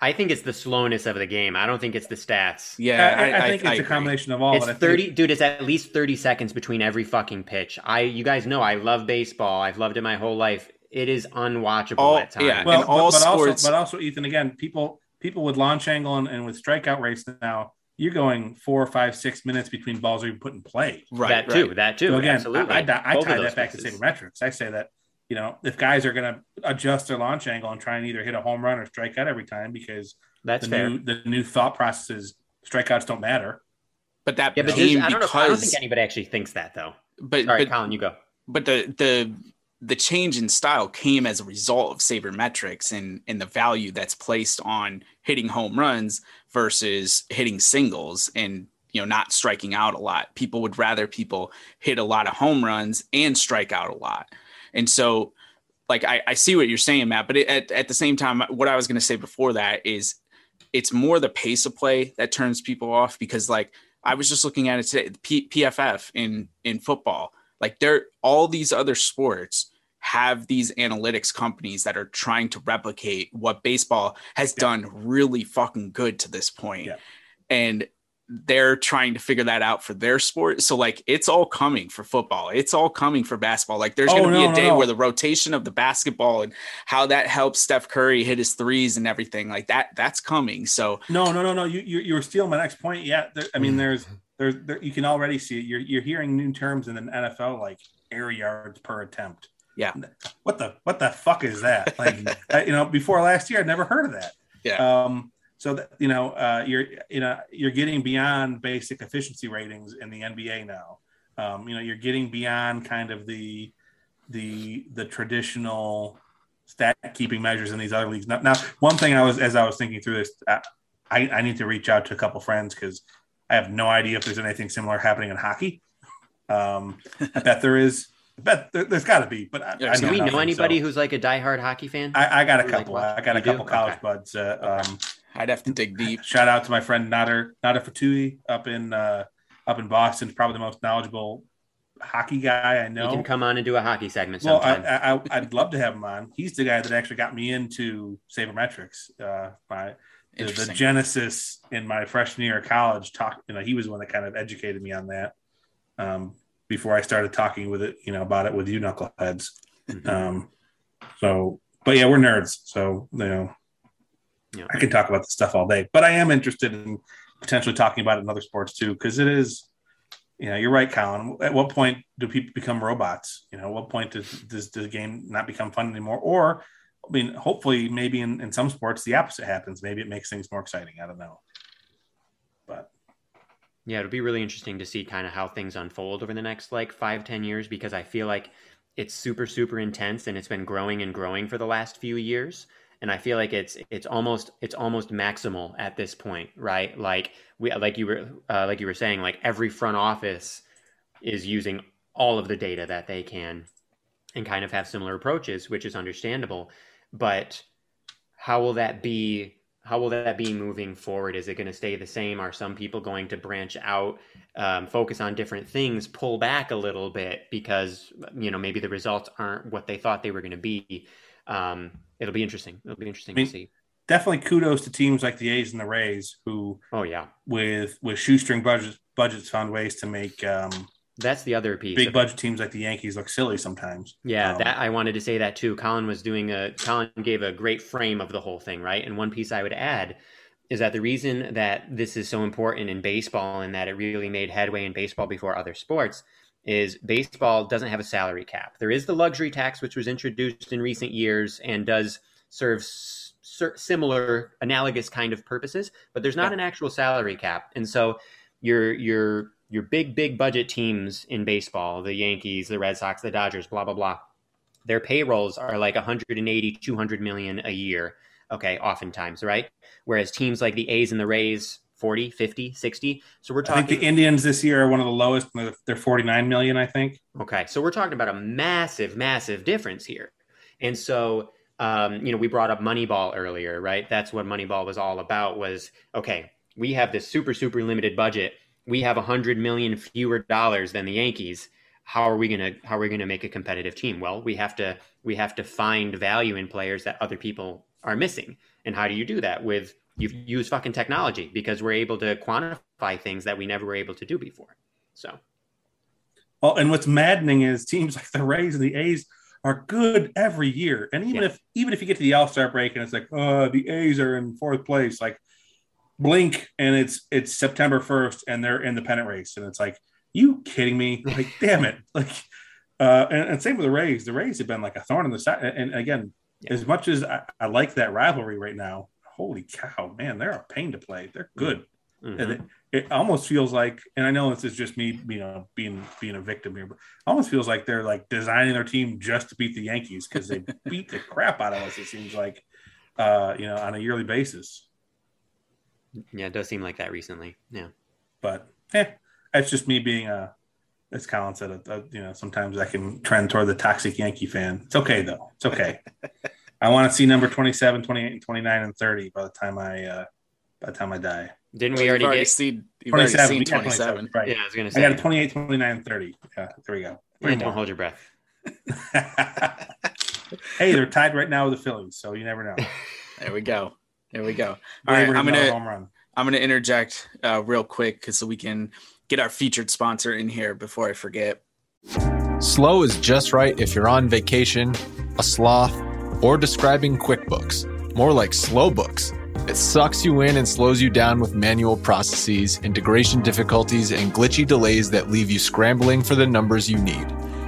I think it's the slowness of the game. I don't think it's the stats. Yeah, I, I, I think I, it's a combination of all. It's thirty, think... dude. It's at least thirty seconds between every fucking pitch. I, you guys know, I love baseball. I've loved it my whole life. It is unwatchable all, at times. Yeah, well, but, all but sports... also, but also, Ethan. Again, people, people with launch angle and, and with strikeout rates now, you're going four, five, six minutes between balls are even put in play. Right. That too. That too. So again, Absolutely. I, I, I tie that back pieces. to sabermetrics. I say that you know if guys are going to adjust their launch angle and try and either hit a home run or strike out every time because that's the fair. New, the new thought process is strikeouts don't matter. But that yeah, but team I don't because, know. I don't think anybody actually thinks that though. But Sorry, but, Colin, you go. But the the the change in style came as a result of sabermetrics and and the value that's placed on hitting home runs versus hitting singles and you know not striking out a lot. People would rather people hit a lot of home runs and strike out a lot. And so like I, I see what you're saying, Matt, but it, at, at the same time, what I was going to say before that is it's more the pace of play that turns people off because like I was just looking at it today, P- PFF in in football, like there all these other sports have these analytics companies that are trying to replicate what baseball has yeah. done really fucking good to this point. Yeah. And they're trying to figure that out for their sport. So like it's all coming for football. It's all coming for basketball. Like there's oh, going to be no, a day no. where the rotation of the basketball and how that helps Steph Curry hit his threes and everything like that that's coming. So No, no, no, no. You you, you were stealing my next point. Yeah, there, I mean mm. there's there's there, you can already see it. You're you're hearing new terms in the NFL like air yards per attempt. Yeah. What the what the fuck is that? Like you know, before last year I'd never heard of that. Yeah. Um so that you know uh, you're you know you're getting beyond basic efficiency ratings in the NBA now. Um, you know you're getting beyond kind of the the the traditional stat keeping measures in these other leagues. Now, now, one thing I was as I was thinking through this, I, I need to reach out to a couple friends because I have no idea if there's anything similar happening in hockey. Um, I bet there is. I bet there, has got to be, but I, yeah, I do we know anybody so. who's like a diehard hockey fan? I, I got a couple. Like I got a couple do? college okay. buds. Uh, um, I'd have to dig deep. Shout out to my friend Nader Nader Fatui up in uh, up in Boston, probably the most knowledgeable hockey guy I know. He can come on and do a hockey segment well, sometime. I, I, would love to have him on. He's the guy that actually got me into sabermetrics. Uh, my the, the, genesis in my freshman year of college. Talk, you know, he was the one that kind of educated me on that. Um, before I started talking with it, you know, about it with you knuckleheads. Mm-hmm. Um, so, but yeah, we're nerds. So, you know, yeah. I can talk about this stuff all day, but I am interested in potentially talking about it in other sports too, because it is, you know, you're right, Colin. At what point do people become robots? You know, what point does, does, does the game not become fun anymore? Or, I mean, hopefully, maybe in, in some sports, the opposite happens. Maybe it makes things more exciting. I don't know. But yeah, it'll be really interesting to see kind of how things unfold over the next like five, ten years because I feel like it's super, super intense and it's been growing and growing for the last few years and I feel like it's it's almost it's almost maximal at this point, right? Like we like you were uh, like you were saying, like every front office is using all of the data that they can, and kind of have similar approaches, which is understandable. But how will that be? How will that be moving forward? Is it going to stay the same? Are some people going to branch out, um, focus on different things, pull back a little bit because you know maybe the results aren't what they thought they were going to be? Um, it'll be interesting. It'll be interesting I mean, to see. Definitely kudos to teams like the A's and the Rays who, oh yeah, with with shoestring budgets, budgets found ways to make um, that's the other piece. Big budget it. teams like the Yankees look silly sometimes. Yeah, um, that I wanted to say that too. Colin was doing a Colin gave a great frame of the whole thing, right? And one piece I would add is that the reason that this is so important in baseball and that it really made headway in baseball before other sports is baseball doesn't have a salary cap. There is the luxury tax, which was introduced in recent years and does serve s- similar, analogous kind of purposes, but there's not an actual salary cap. And so your your your big big budget teams in baseball, the Yankees, the Red Sox, the Dodgers, blah blah blah, their payrolls are like 180, 200 million a year. Okay, oftentimes, right? Whereas teams like the A's and the Rays 40, 50, 60. So we're talking. I think the Indians this year are one of the lowest. They're 49 million, I think. Okay. So we're talking about a massive, massive difference here. And so, um, you know, we brought up Moneyball earlier, right? That's what Moneyball was all about was, okay, we have this super, super limited budget. We have a hundred million fewer dollars than the Yankees. How are we gonna how are we gonna make a competitive team? Well, we have to we have to find value in players that other people are missing. And how do you do that with you use fucking technology because we're able to quantify things that we never were able to do before. So, well, and what's maddening is teams like the Rays and the A's are good every year, and even yeah. if even if you get to the All Star break and it's like, oh, the A's are in fourth place, like blink and it's it's September first and they're in the pennant race, and it's like, you kidding me? Like, damn it! Like, uh, and, and, same with the Rays. The Rays have been like a thorn in the side, and, and again, yeah. as much as I, I like that rivalry right now, holy cow, man, they're a pain to play. They're good. Mm-hmm. And it, it, almost feels like, and I know this is just me, you know, being being a victim here, but almost feels like they're like designing their team just to beat the Yankees because they beat the crap out of us. It seems like, uh, you know, on a yearly basis. Yeah, it does seem like that recently. Yeah, but yeah, it's just me being a, as Colin said, a, a, you know, sometimes I can trend toward the toxic Yankee fan. It's okay though. It's okay. I want to see number 27, 28, and 29, and 30 by the time I uh, by the time I die. Didn't we already, already get seen, 27, seen 27. 27. Right. Yeah, I was going to say. I got a 28, 29, and 30. Yeah, there we go. Yeah, don't hold your breath. hey, they're tied right now with the Phillies, so you never know. there we go. There we go. All right, I'm gonna I'm gonna interject uh, real quick because so we can get our featured sponsor in here before I forget. Slow is just right if you're on vacation, a sloth or describing QuickBooks, more like slow books. It sucks you in and slows you down with manual processes, integration difficulties, and glitchy delays that leave you scrambling for the numbers you need.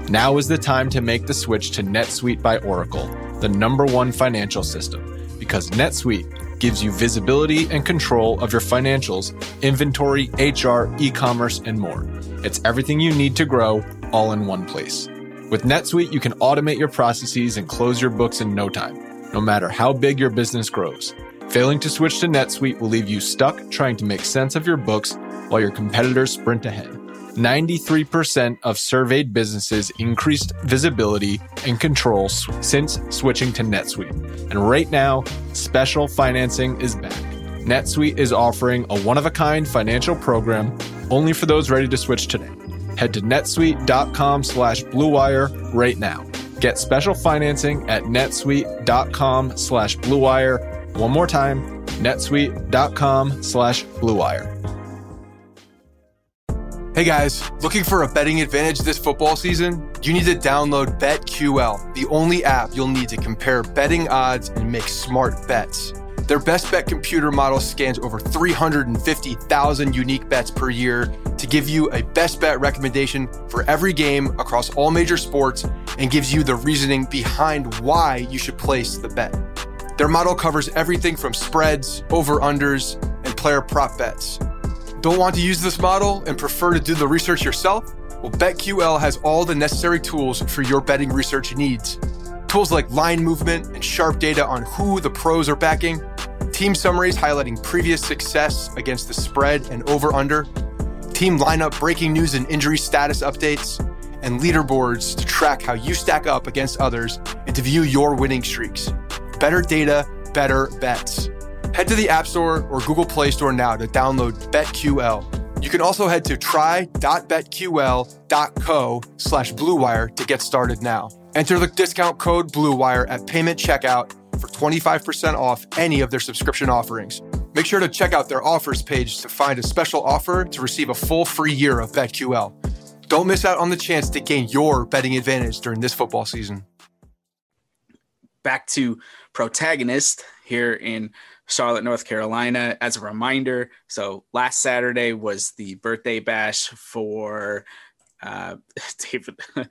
Now is the time to make the switch to NetSuite by Oracle, the number one financial system, because NetSuite gives you visibility and control of your financials, inventory, HR, e commerce, and more. It's everything you need to grow all in one place. With NetSuite, you can automate your processes and close your books in no time, no matter how big your business grows. Failing to switch to NetSuite will leave you stuck trying to make sense of your books while your competitors sprint ahead. 93% of surveyed businesses increased visibility and control since switching to NetSuite. And right now, special financing is back. NetSuite is offering a one of a kind financial program only for those ready to switch today. Head to netsuite.com slash bluewire right now. Get special financing at netsuite.com slash bluewire. One more time, netsuite.com slash bluewire. Hey guys, looking for a betting advantage this football season? You need to download BetQL, the only app you'll need to compare betting odds and make smart bets. Their best bet computer model scans over 350,000 unique bets per year to give you a best bet recommendation for every game across all major sports and gives you the reasoning behind why you should place the bet. Their model covers everything from spreads, over unders, and player prop bets. Don't want to use this model and prefer to do the research yourself? Well, BetQL has all the necessary tools for your betting research needs. Tools like line movement and sharp data on who the pros are backing, team summaries highlighting previous success against the spread and over under, team lineup breaking news and injury status updates, and leaderboards to track how you stack up against others and to view your winning streaks. Better data, better bets. Head to the App Store or Google Play Store now to download BetQL. You can also head to try.betql.co slash bluewire to get started now. Enter the discount code BLUEWIRE at payment checkout for 25% off any of their subscription offerings. Make sure to check out their offers page to find a special offer to receive a full free year of BetQL. Don't miss out on the chance to gain your betting advantage during this football season. Back to protagonist here in Charlotte, North Carolina. As a reminder, so last Saturday was the birthday bash for uh, David,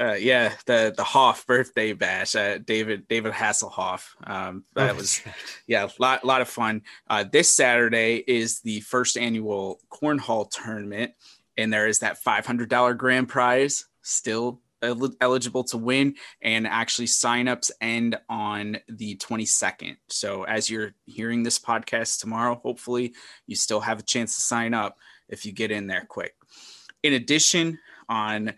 uh, yeah, the the Hoff birthday bash. Uh, David David Hasselhoff. Um, that oh, was yeah, a lot lot of fun. Uh, this Saturday is the first annual cornhole tournament, and there is that five hundred dollar grand prize still eligible to win and actually signups end on the 22nd so as you're hearing this podcast tomorrow hopefully you still have a chance to sign up if you get in there quick. In addition on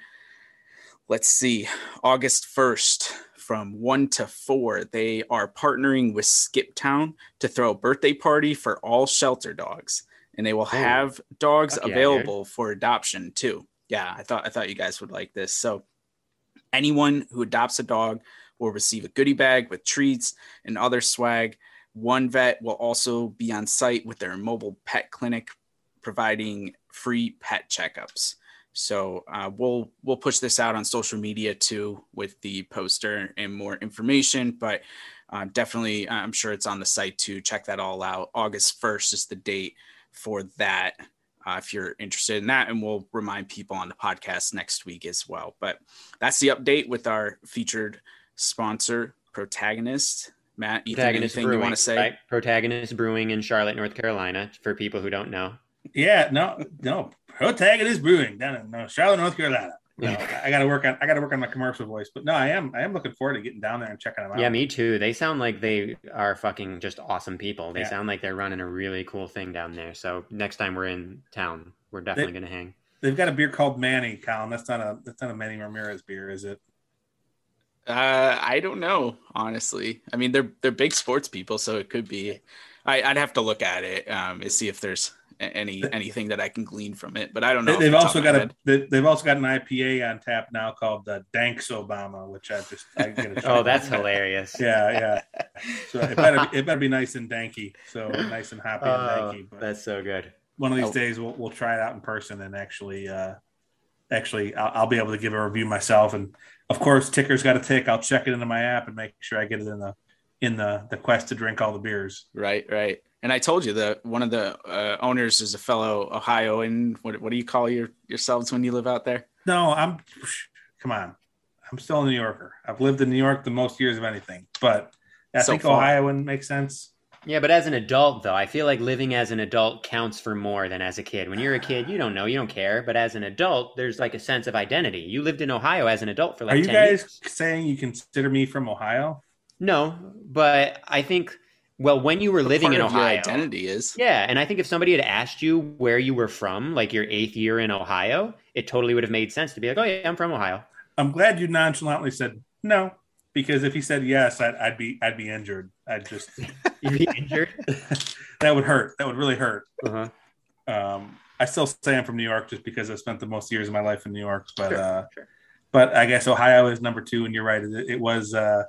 let's see august 1st from 1 to 4 they are partnering with skip town to throw a birthday party for all shelter dogs. And they will oh, have dogs available for adoption too. Yeah i thought i thought you guys would like this. So Anyone who adopts a dog will receive a goodie bag with treats and other swag. One vet will also be on site with their mobile pet clinic, providing free pet checkups. So uh, we'll we'll push this out on social media too with the poster and more information. But uh, definitely, I'm sure it's on the site too. Check that all out. August 1st is the date for that uh, if you're interested in that. And we'll remind people on the podcast next week as well. But that's the update with our featured sponsor, Protagonist. Matt, Ethan, Protagonist anything Brewing, you want to say? Right? Protagonist Brewing in Charlotte, North Carolina, for people who don't know. Yeah, no, no. Protagonist Brewing down in no, Charlotte, North Carolina. No, I got to work on. I got to work on my commercial voice, but no, I am. I am looking forward to getting down there and checking them out. Yeah, me too. They sound like they are fucking just awesome people. They yeah. sound like they're running a really cool thing down there. So next time we're in town, we're definitely they, gonna hang. They've got a beer called Manny, Colin. That's not a that's not a Manny Ramirez beer, is it? Uh, I don't know, honestly. I mean, they're they're big sports people, so it could be. I, would have to look at it um, and see if there's any anything that I can glean from it. But I don't know. They've also got a they've also got an IPA on tap now called the Danks Obama, which I just I get oh that's hilarious. Yeah, yeah. So it better be, it better be nice and danky, so nice and happy and oh, danky. But that's so good. One of these oh. days we'll we'll try it out in person and actually uh actually I'll, I'll be able to give a review myself and of course ticker's got a tick. I'll check it into my app and make sure I get it in the in the the quest to drink all the beers. Right, right. And I told you that one of the uh, owners is a fellow Ohioan. What, what do you call your, yourselves when you live out there? No, I'm. Come on, I'm still a New Yorker. I've lived in New York the most years of anything, but I so think far. Ohioan makes sense. Yeah, but as an adult, though, I feel like living as an adult counts for more than as a kid. When you're a kid, you don't know, you don't care. But as an adult, there's like a sense of identity. You lived in Ohio as an adult for like. Are you guys years. saying you consider me from Ohio? No, but I think well, when you were living in Ohio, identity is yeah, and I think if somebody had asked you where you were from, like your eighth year in Ohio, it totally would have made sense to be like, "Oh yeah, I'm from Ohio." I'm glad you nonchalantly said no, because if he said yes, I'd, I'd be I'd be injured. I'd just You'd be injured. that would hurt. That would really hurt. Uh-huh. Um, I still say I'm from New York just because I spent the most years of my life in New York. But Sure, uh, sure. but I guess Ohio is number two, and you're right. It, it was uh,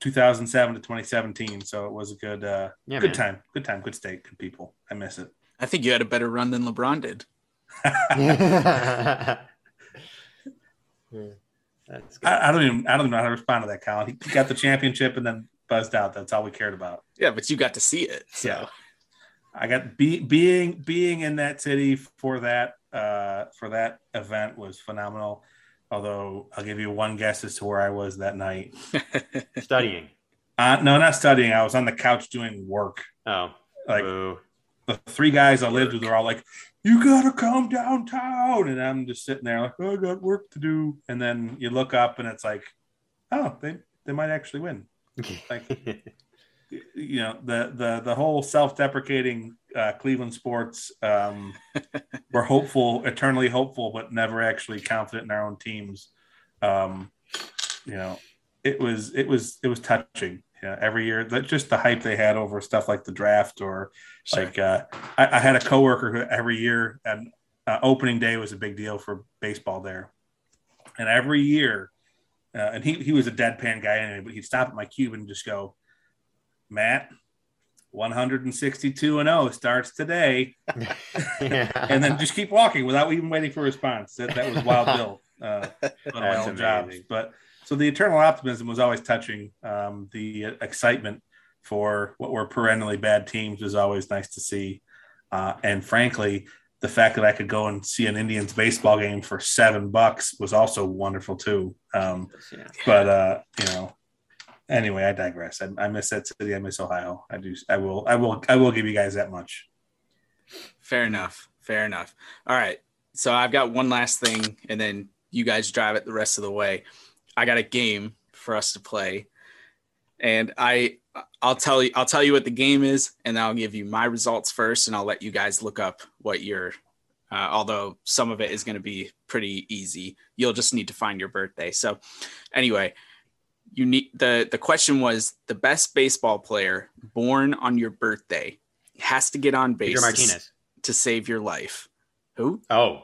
2007 to 2017, so it was a good uh, Yeah, good man. time, good time, good state, good people. I miss it. I think you had a better run than LeBron did. That's good. I, I don't even I don't even know how to respond to that, Colin. He, he got the championship and then buzzed out. That's all we cared about. Yeah, but you got to see it. So Yeah. I got be, being being in that city for that uh, for that event was phenomenal. Although I'll give you one guess as to where I was that night. Studying. Uh, no, not studying. I was on the couch doing work. Oh, Like boo. the three guys I lived with were all like, "You gotta come downtown," and I'm just sitting there like, "Oh, I got work to do." And then you look up and it's like, "Oh, they they might actually win." Like you know the the the whole self-deprecating uh, Cleveland sports. Um, we're hopeful, eternally hopeful, but never actually confident in our own teams. Um, you know, it was it was it was touching. Yeah, every year, that just the hype they had over stuff like the draft or Sure. like uh, I, I had a coworker who every year and uh, opening day was a big deal for baseball there, and every year, uh, and he he was a deadpan guy anyway, but he'd stop at my cube and just go, Matt, 162 and 0 starts today, and then just keep walking without even waiting for a response. That that was Wild Bill. Uh, one That's old jobs, but so the eternal optimism was always touching. Um, the excitement for what were perennially bad teams was always nice to see, uh, and frankly, the fact that I could go and see an Indians baseball game for seven bucks was also wonderful too. Um, Yeah. but uh, you know, anyway, I digress. I, I miss that city. I miss Ohio. I do. I will. I will. I will give you guys that much. Fair enough. Fair enough. All right. So I've got one last thing, and then you guys drive it the rest of the way. I got a game for us to play, and I I'll tell you I'll tell you what the game is, and I'll give you my results first, and I'll let you guys look up what your. Uh, although some of it is going to be pretty easy, you'll just need to find your birthday. So, anyway, you need the the question was the best baseball player born on your birthday has to get on base Pedro Martinez. to save your life. Who? Oh,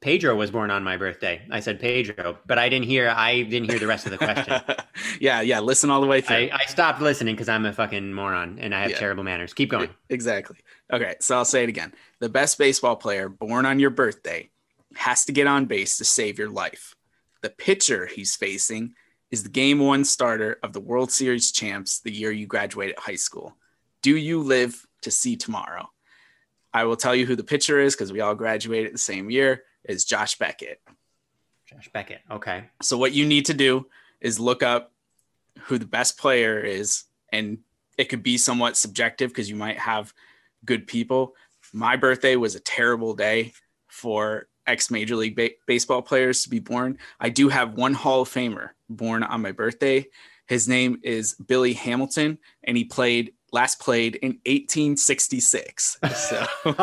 Pedro was born on my birthday. I said Pedro, but I didn't hear. I didn't hear the rest of the question. yeah, yeah. Listen all the way through. I, I stopped listening because I'm a fucking moron and I have Yeah. terrible manners. Keep going. Exactly. Okay, so I'll say it again. The best baseball player born on your birthday has to get on base to save your life. The pitcher he's facing is the game one starter of the World Series champs the year you graduated high school. Do you live to see tomorrow? I will tell you who the pitcher is because we all graduated the same year. Is Josh Beckett. Josh Beckett. Okay. So what you need to do is look up who the best player is, and it could be somewhat subjective because you might have good people. My birthday was a terrible day for ex Major League ba- Baseball players to be born. I do have one Hall of Famer born on my birthday. His name is Billy Hamilton, and he played last played in 1866. So.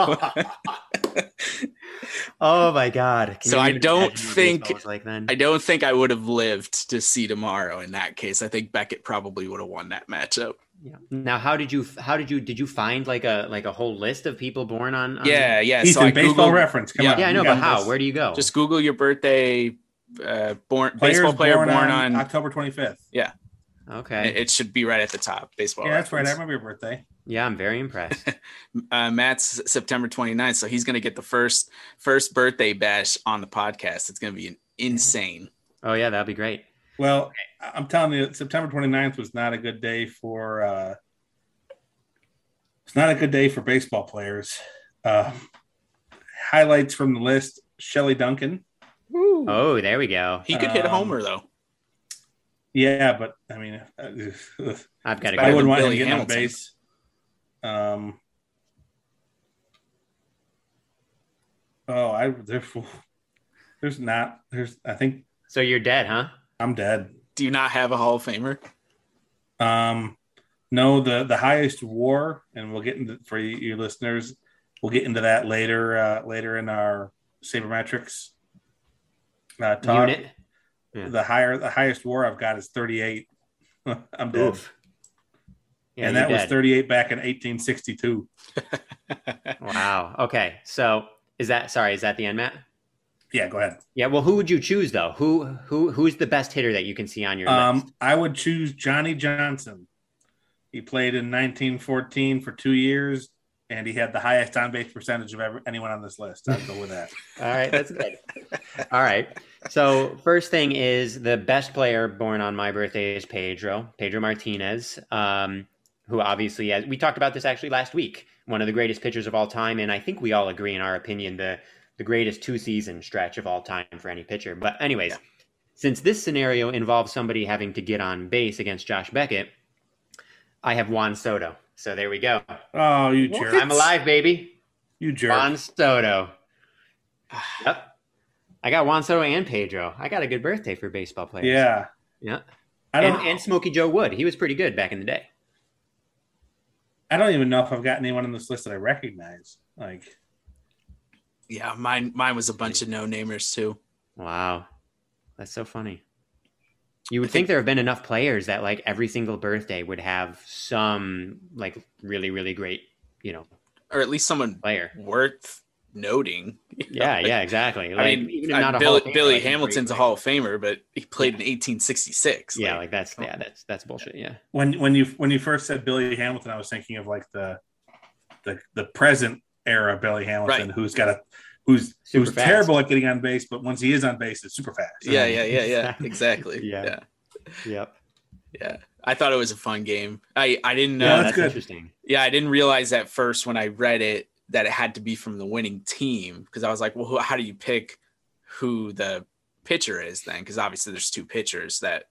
oh my god. Can So I don't think- like then. I don't think I would have lived to see tomorrow in that case. I think Beckett probably would have won that matchup. Yeah. Now, how did you? How did you? Did you find like a like a whole list of people born on? on Yeah, yeah. Ethan, so I baseball Googled- reference. Come yeah. on. Yeah, I know, got but how? this. Where do you go? Just Google your birthday. Uh, born Players baseball player born, born, on, on. October 25th. Yeah. okay. it, it should be right at the top. Baseball. Yeah, that's right. I reference. remember your birthday. yeah, I'm very impressed. Uh, Matt's September 29th, so he's gonna get the first first birthday bash on the podcast. It's gonna be an insane. oh yeah, that'd be great. Well, I- I'm telling you, September 29th was not a good day for. Uh, it's not a good day for baseball players. Uh, highlights from the list: Shelley Duncan. Oh, there we go. He could hit a Um, homer though. Yeah, but I mean, uh, I've got to better I wouldn't than want him Billy getting on base. Um. Oh, I there, there's not there's I think So you're dead, huh? I'm dead. Do you not have a Hall of Famer? Um, no, the the highest war, and we'll get into for you, you listeners. We'll get into that later uh, later in our sabermetrics uh, talk. Unit. Yeah. The higher the highest war I've got is 38. I'm dead. Oof. Yeah, and that was 38 back in 1862. Wow. Okay. So is that sorry? Is that the end, Matt? Yeah, go ahead. Yeah. Well, who would you choose though? Who who who's the best hitter that you can see on your list? Um, I would choose Johnny Johnson. He played in 1914 for two years, and he had the highest on base percentage of ever, anyone on this list. I'd go with that. All right, that's good. All right. So first thing is the best player born on my birthday is Pedro, Pedro Martinez, um, who obviously has. We talked about this actually last week. One of the greatest pitchers of all time, and I think we all agree in our opinion the the greatest two season stretch of all time for any pitcher. But anyways, since this scenario involves somebody having to get on base against Josh Beckett, I have Juan Soto. So there we go. Oh, you jerk! I'm alive, baby. You jerk! Juan Soto. Yep. I got Juan Soto and Pedro. I got a good birthday for baseball players. yeah, Yeah. I don't. And, and Smokey Joe Wood. He was pretty good back in the day. I don't even know if I've got anyone on this list that I recognize. Like, Yeah, mine mine was a bunch of no namers too. Wow. That's so funny. You would think there have been enough players that like every single birthday would have some like really, really great, you know, Or at least someone player. worth noting. Yeah, yeah, exactly. Like, I mean, even if uh, not a Billy, Famer, Billy like, Hamilton's a great Hall of Famer, but he played in 1866. player. Yeah, like- like that's yeah, that's that's bullshit. Yeah. when when you when you first said Billy Hamilton, I was thinking of like the the the present era Billy Hamilton, Right. who's got a who's Super who's fast. terrible at getting on base, but once he is on base, it's super fast. yeah, yeah, yeah, yeah. Exactly. Yeah. yeah. Yep. Yeah. I thought it was a fun game. I I didn't know. Yeah, Yeah, that's that's interesting. Yeah, I didn't realize at first when I read it that it had to be from the winning team because I was like, well, who, how do you pick who the pitcher is then? Because obviously there's two pitchers that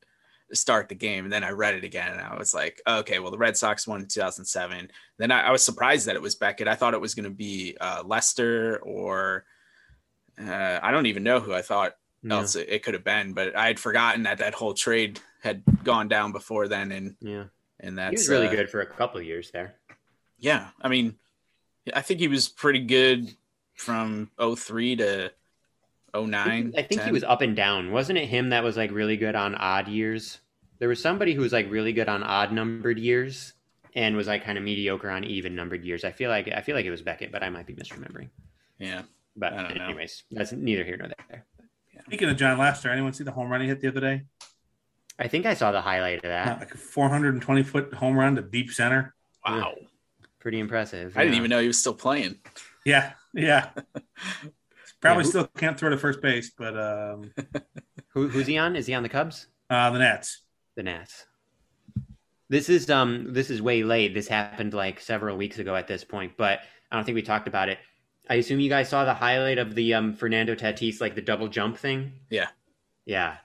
start the game. And then I read it again and I was like, okay, well, the Red Sox won in 2007. Then I, I was surprised that it was Beckett. I thought it was going to be uh, Lester or uh, I don't even know who I thought else it, it could have been, but I had forgotten that that whole trade had gone down before then. And, Yeah. and He that's was really uh, good for a couple of years there. yeah, I mean, I think he was pretty good from 03 to 09. I think, I think he oh was up and down. Wasn't it him that was like really good on odd years? There was somebody who was like really good on odd numbered years and was like kind of mediocre on even numbered years. I feel like I feel like it was Beckett, but I might be misremembering. Yeah. But I don't know. anyways, that's neither here nor there. Speaking of Jon Lester, anyone see the home run he hit the other day? I think I saw the highlight of that. like a 420 foot home run to deep center. Wow. Pretty impressive. I didn't even know he was still playing. Yeah, yeah. Probably Yeah, who- still can't throw to first base, but um, Who, who's he on? Is he on the Cubs? uh, the Nats. The Nats. This is um this is way late. This happened like several weeks ago at this point, but I don't think we talked about it. I assume you guys saw the highlight of the um Fernando Tatis like the double jump thing. Yeah. Yeah.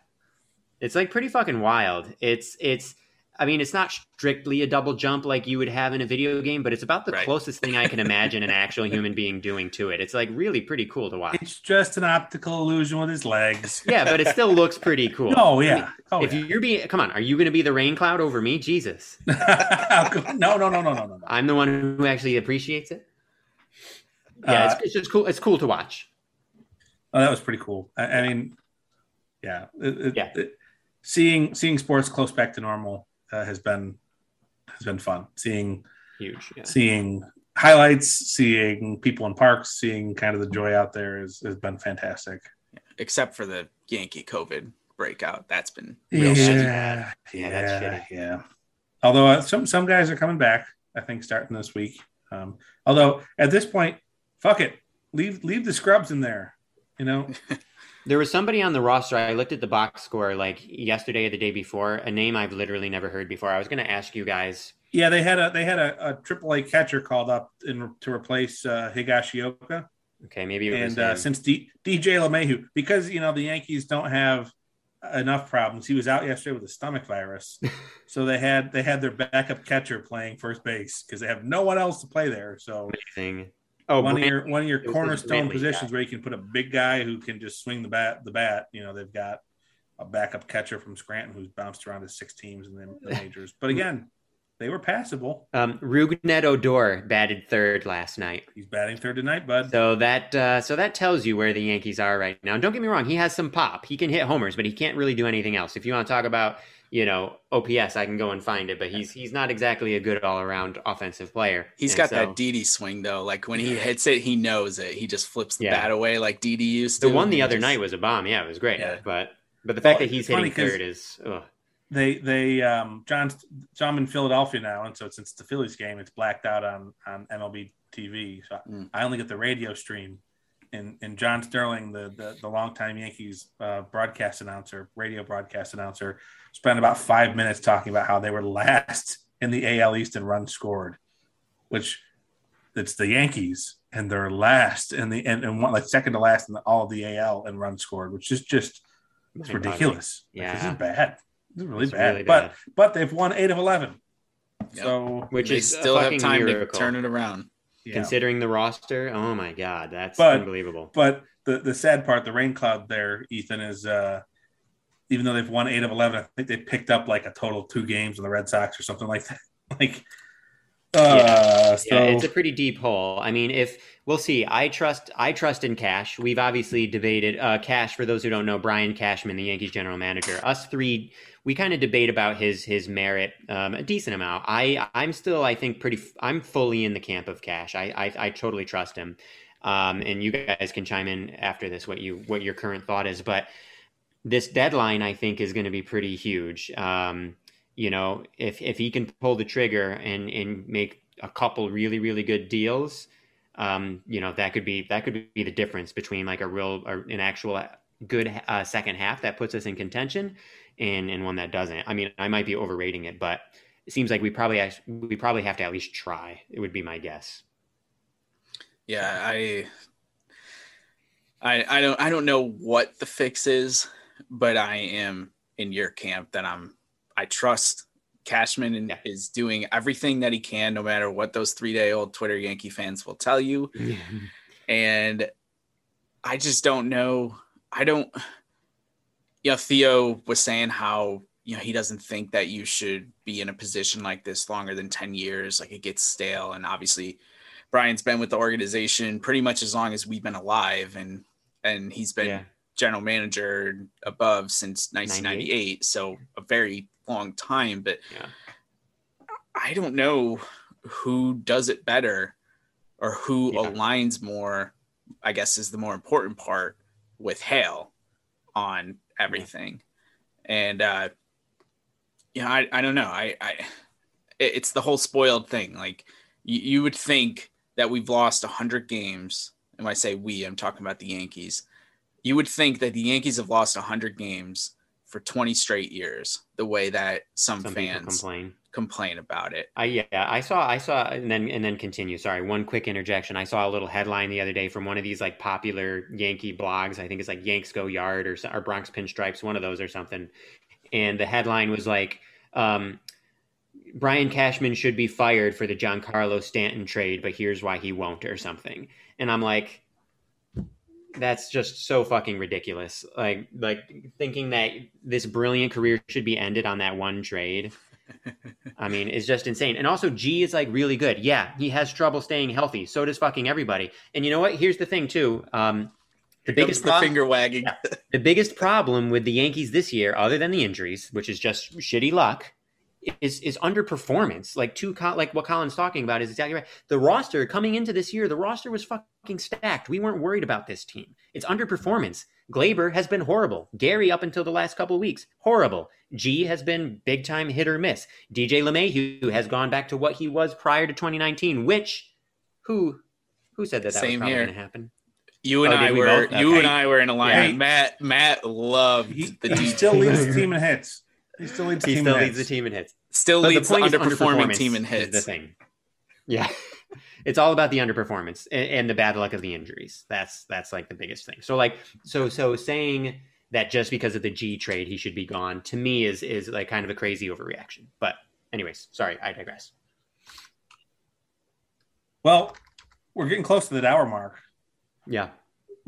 It's like pretty fucking wild. It's it's I mean it's not strictly a double jump like you would have in a video game, but it's about the Right. closest thing I can imagine an actual human being doing to it. It's like really pretty cool to watch. It's just an optical illusion with his legs. Yeah, but it still looks pretty cool. Oh I mean, yeah. Oh if yeah. you're being come on, are you going to be the rain cloud over me? Jesus. no, no, no, no, no, no, no. I'm the one who actually appreciates it. Yeah, Uh, it's, it's just cool. It's cool to watch. Oh, that was pretty cool. I, I mean, yeah, it, it- Yeah. it- seeing seeing sports close back to normal uh, has been has been fun. Seeing Huge. Yeah. seeing highlights, seeing people in parks, seeing kind of the joy out there has, has been fantastic. Except for the Yankee COVID breakout. That's been real Yeah, shitty. yeah, Yeah, that's yeah. Although uh, some some guys are coming back, I think starting this week. Um, although at this point, fuck it, leave leave the scrubs in there. You know, There was somebody on the roster. I looked at the box score like yesterday or the day before. A name I've literally never heard before. I was going to ask you guys. Yeah, they had a they had a, a AAA catcher called up in to replace uh, Higashioka, Okay, maybe it was and uh, since D, DJ LeMahieu, because you know the Yankees don't have enough problems. He was out yesterday with a stomach virus, so they had they had their backup catcher playing first base because they have no one else to play there. So Amazing. Oh, one of your one of your cornerstone positions yeah. where you can put a big guy who can just swing the bat the bat. You know they've got a backup catcher from Scranton who's bounced around to six teams in the, the majors. But again, they were passable. Um, Rougned Odor batted third last night. He's batting third tonight, bud. So that uh, so that tells you where the Yankees are right now. And don't get me wrong, he has some pop. He can hit homers, but he can't really do anything else. If you want to talk about you know OPS, I can go and find it, but he's he's not exactly a good all around offensive player. He's And got so- that Didi swing though. Like when he hits it, he knows it. He just flips the Yeah. bat away like Didi used to. The one the other just- night was a bomb. Yeah, it was great. Yeah. But but the fact Well, that he's it's funny hitting 'cause- third is ugh. they they um John's so I'm in Philadelphia now, and so since it's the Phillies game, it's blacked out on on MLB TV. So Mm. I only get the radio stream. And and John Sterling, the the, the longtime Yankees uh, broadcast announcer, radio broadcast announcer, spent about five minutes talking about how they were last in the AL East in runs scored, which it's the Yankees and they're last in the and, and one, like second to last in all of the AL and runs scored, which is just it's Mind-boggling. ridiculous. Like, this is bad. This is really bad. really but bad. but they've won eight of eleven. Yep. So which they is still a have time miracle. to turn it around. yeah. Considering the roster, oh my god, that's But- unbelievable. But the the sad part, the rain cloud there, Ethan, is uh even though they've won eight of eleven, I think they picked up like a total of two games on the Red Sox or something like that. like uh so yeah, it's a pretty deep hole. I mean, if we'll see, I trust I trust in Cash. We've obviously debated uh, Cash. For those who don't know, Brian Cashman, the Yankees general manager. Us three, we kind of debate about his his merit um, a decent amount. I I'm still I think pretty. I'm fully in the camp of Cash. I I, I totally trust him. Um, and you guys can chime in after this what you what your current thought is, but this deadline I think is going to be pretty huge. Um, you know, if if he can pull the trigger and and make a couple really really good deals, um, you know that could be that could be the difference between like a real or an actual good uh, second half that puts us in contention and and one that doesn't. I mean, I might be overrating it, but it seems like we probably act- we probably have to at least try. It would be my guess. Yeah, I, I, I don't, I don't know what the fix is, but I am in your camp that I'm. I trust Cashman and Yeah. is doing everything that he can, no matter what those three day old Twitter Yankee fans will tell you. And I just don't know. I don't. You know, Theo was saying how you know he doesn't think that you should be in a position like this longer than ten years. Like it gets stale, and obviously, Brian's been with the organization pretty much as long as we've been alive, and and he's been Yeah. General manager above since 1998, so a very long time. But Yeah. I don't know who does it better or who Yeah. aligns more. I guess is the more important part with Hale on everything, and uh, yeah, I, I don't know. I, I it's the whole spoiled thing. Like you, you would think that we've lost hundred games, and when I say we, I'm talking about the Yankees. You would think that the Yankees have lost hundred games for 20 straight years, the way that some, Some fans complain. complain about it. I yeah, I saw I saw and then and then continue. Sorry, one quick interjection. I saw a little headline the other day from one of these like popular Yankee blogs. I think it's like Yanks Go Yard or, or Bronx Pinstripes, one of those or something. And the headline was like, um, Brian Cashman should be fired for the Giancarlo Stanton trade, but here's why he won't or something. And I'm like, that's just so fucking ridiculous. Like like thinking that this brilliant career should be ended on that one trade. I mean, it's just insane. And also, G is like really good. Yeah, he has trouble staying healthy. So does fucking everybody. And you know what? Here's the thing too. Um, the Here biggest the finger wagging. the biggest problem with the Yankees this year, other than the injuries, which is just shitty luck, is is underperformance. Like two, like what Colin's talking about is exactly right. The roster coming into this year, the roster was fucking stacked. We weren't worried about this team. It's underperformance. Gleyber has been horrible. Gary up until the last couple of weeks, horrible. G has been big time hit or miss. DJ LeMahieu has gone back to what he was prior to 2019, which who who said that that Same was probably here. going to happen? You and Oh, I we were both? you Okay. and I were in alliance. Yeah. Matt Matt loved he, the he DJ. still leads the team in hits. He still leads the He team still in leads the hits. team in hits. Still But leads the, is underperforming underperformance team in is hits. the thing. Yeah, it's all about the underperformance and, and the bad luck of the injuries. That's that's like the biggest thing. So like so so saying that just because of the G trade he should be gone to me is is like kind of a crazy overreaction. But anyways, sorry, I digress. Well, we're getting close to that hour mark. Yeah,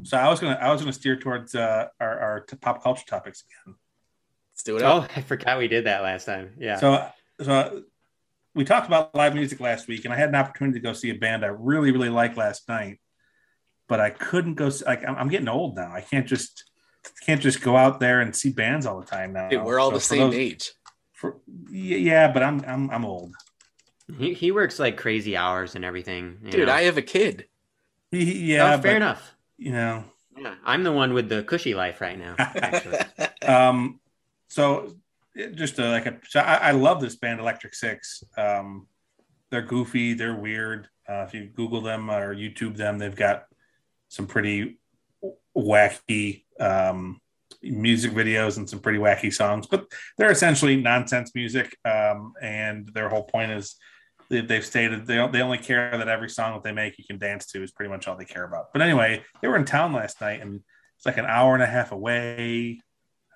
So I was gonna I was gonna steer towards uh, our, our t- pop culture topics again. Let's do it up. Oh, I forgot we did that last time. Yeah. So so we talked about live music last week, and I had an opportunity to go see a band I really, really liked last night, but I couldn't go. Like, I'm, I'm getting old now. I can't just can't just go out there and see bands all the time now. Dude, we're all so the same those, age. For, yeah, but I'm I'm I'm old. He he works like crazy hours and everything. Dude, know? I have a kid. Yeah, oh, fair but, enough. You know, yeah, I'm the one with the cushy life right now. Actually, um, so just a, like a, so I, I, love this band, Electric Six. Um, they're goofy, they're weird. Uh, if you Google them or YouTube them, they've got some pretty wacky um, music videos and some pretty wacky songs, but they're essentially nonsense music. Um, and their whole point is they've stated they, they only care that every song that they make you can dance to is pretty much all they care about. But anyway, they were in town last night and it's like an hour and a half away.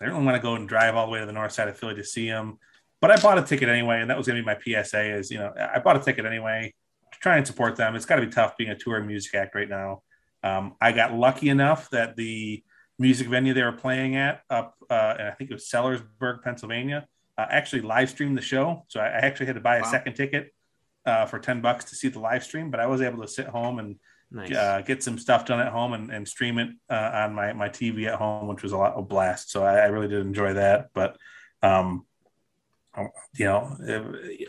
I didn't want to go and drive all the way to the north side of Philly to see them, but I bought a ticket anyway, and that was going to be my PSA. Is you know I bought a ticket anyway to try and support them. It's got to be tough being a touring music act right now. Um, I got lucky enough that the music venue they were playing at up, uh, and I think it was Sellersburg, Pennsylvania, uh, actually live streamed the show. So I actually had to buy a wow. second ticket uh, for 10 bucks to see the live stream, but I was able to sit home and nice. uh, get some stuff done at home and, and stream it uh, on my, my TV at home, which was a lot of blast. So I, I really did enjoy that. But, um, you know,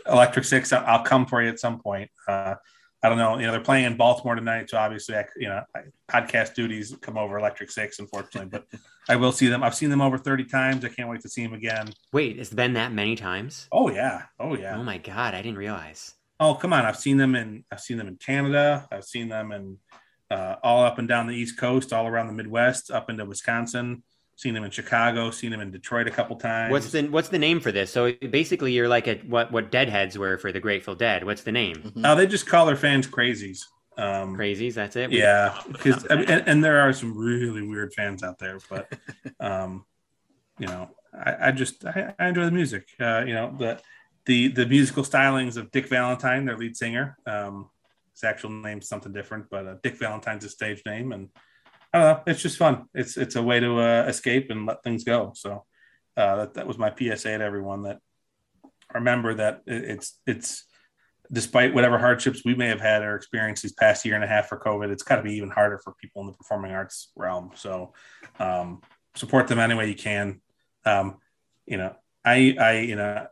Electric Six, I'll come for you at some point. Uh, I don't know. You know, they're playing in Baltimore tonight, so obviously, I, you know, podcast duties come over Electric Six, unfortunately. but I will see them. I've seen them over thirty times. I can't wait to see them again. Wait, it's been that many times? Oh yeah, oh yeah. Oh my god, I didn't realize. Oh come on, I've seen them in. I've seen them in Canada. I've seen them in uh, all up and down the East Coast, all around the Midwest, up into Wisconsin seen them in Chicago, seen them in Detroit a couple times. What's the What's the name for this? So basically, you're like a, what what Deadheads were for the Grateful Dead. What's the name? Mm-hmm. Uh, they just call their fans crazies. Um, crazies. That's it. Yeah, because and, and, there are some really weird fans out there, but um, you know, I, I just I, I, enjoy the music. Uh, you know, the the the musical stylings of Dick Valentine, their lead singer. Um, his actual name's something different, but uh, Dick Valentine's his stage name, and I don't know. It's just fun. It's it's a way to uh, escape and let things go. So uh, that that was my PSA to everyone. That remember that it's it's despite whatever hardships we may have had or experienced these past year and a half for COVID, it's got to be even harder for people in the performing arts realm. So um, support them any way you can. Um, you know, I I you know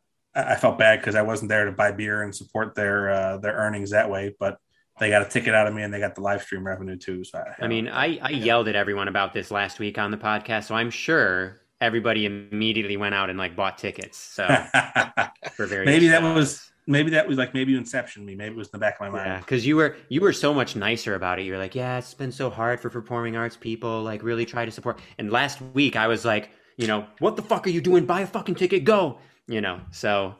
I felt bad because I wasn't there to buy beer and support their uh, their earnings that way, but they got a ticket out of me and they got the live stream revenue too. So I, I mean, I, I yelled at everyone about this last week on the podcast, so I'm sure everybody immediately went out and like bought tickets. So for various maybe that was maybe that was like maybe you inception me. Maybe it was in the back of my mind. Yeah, because you were you were so much nicer about it. You're like, yeah, it's been so hard for performing arts people. Like, really try to support. And last week I was like, you know, what the fuck are you doing? Buy a fucking ticket, go. You know, so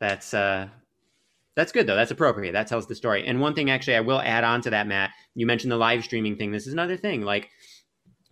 that's uh that's good though. That's appropriate. That tells the story. And one thing actually I will add on to that, Matt, you mentioned the live streaming thing. This is another thing. Like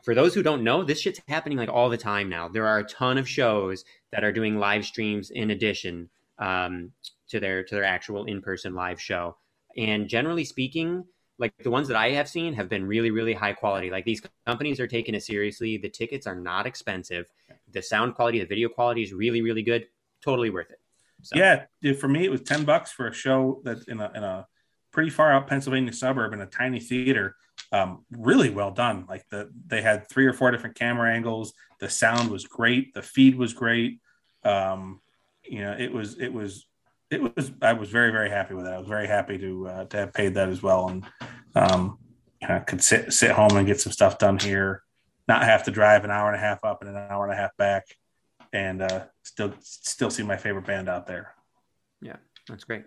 for those who don't know, this shit's happening like all the time now. There are a ton of shows that are doing live streams in addition um, to their to their actual in-person live show. And generally speaking, like the ones that I have seen have been really, really high quality. Like these companies are taking it seriously. The tickets are not expensive. The sound quality, the video quality is really, really good. Totally worth it. So. Yeah, dude, for me, it was ten bucks for a show that's in a in a pretty far out Pennsylvania suburb in a tiny theater. Um, really well done. Like the they had three or four different camera angles. The sound was great. The feed was great. Um, you know, it was it was it was I was very very happy with it. I was very happy to uh, to have paid that as well, and um, I could sit sit home and get some stuff done here, not have to drive an hour and a half up and an hour and a half back and uh, still still see my favorite band out there. Yeah, that's great.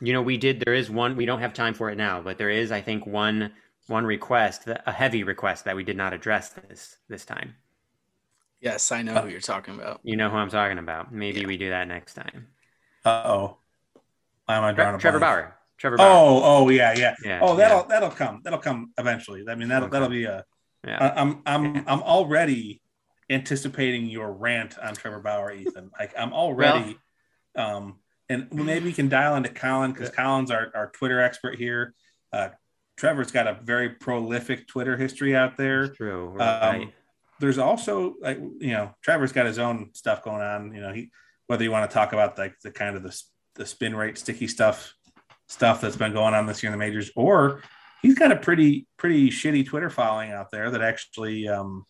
You know, we did. There is one. We don't have time for it now, but there is, I think, one one request, a heavy request that we did not address this this time. Yes, I know uh, who you're talking about. You know who I'm talking about. Maybe yeah. we do that next time. Uh oh. Why am I drawing Trevor Bauer. Trevor Bauer. Oh, oh yeah, yeah. yeah oh, that'll yeah. that'll come. That'll come eventually. I mean, that'll that'll, that'll be a. Yeah. I'm I'm I'm already anticipating your rant on Trevor Bauer, Ethan. Like I'm already, well, um, and maybe we can dial into Colin because Colin's our, our Twitter expert here. Uh, Trevor's got a very prolific Twitter history out there. true. Um. There's also like you know Trevor's got his own stuff going on. You know he whether you want to talk about like the kind of the, the spin rate sticky stuff stuff that's been going on this year in the majors, or he's got a pretty pretty shitty Twitter following out there that actually um,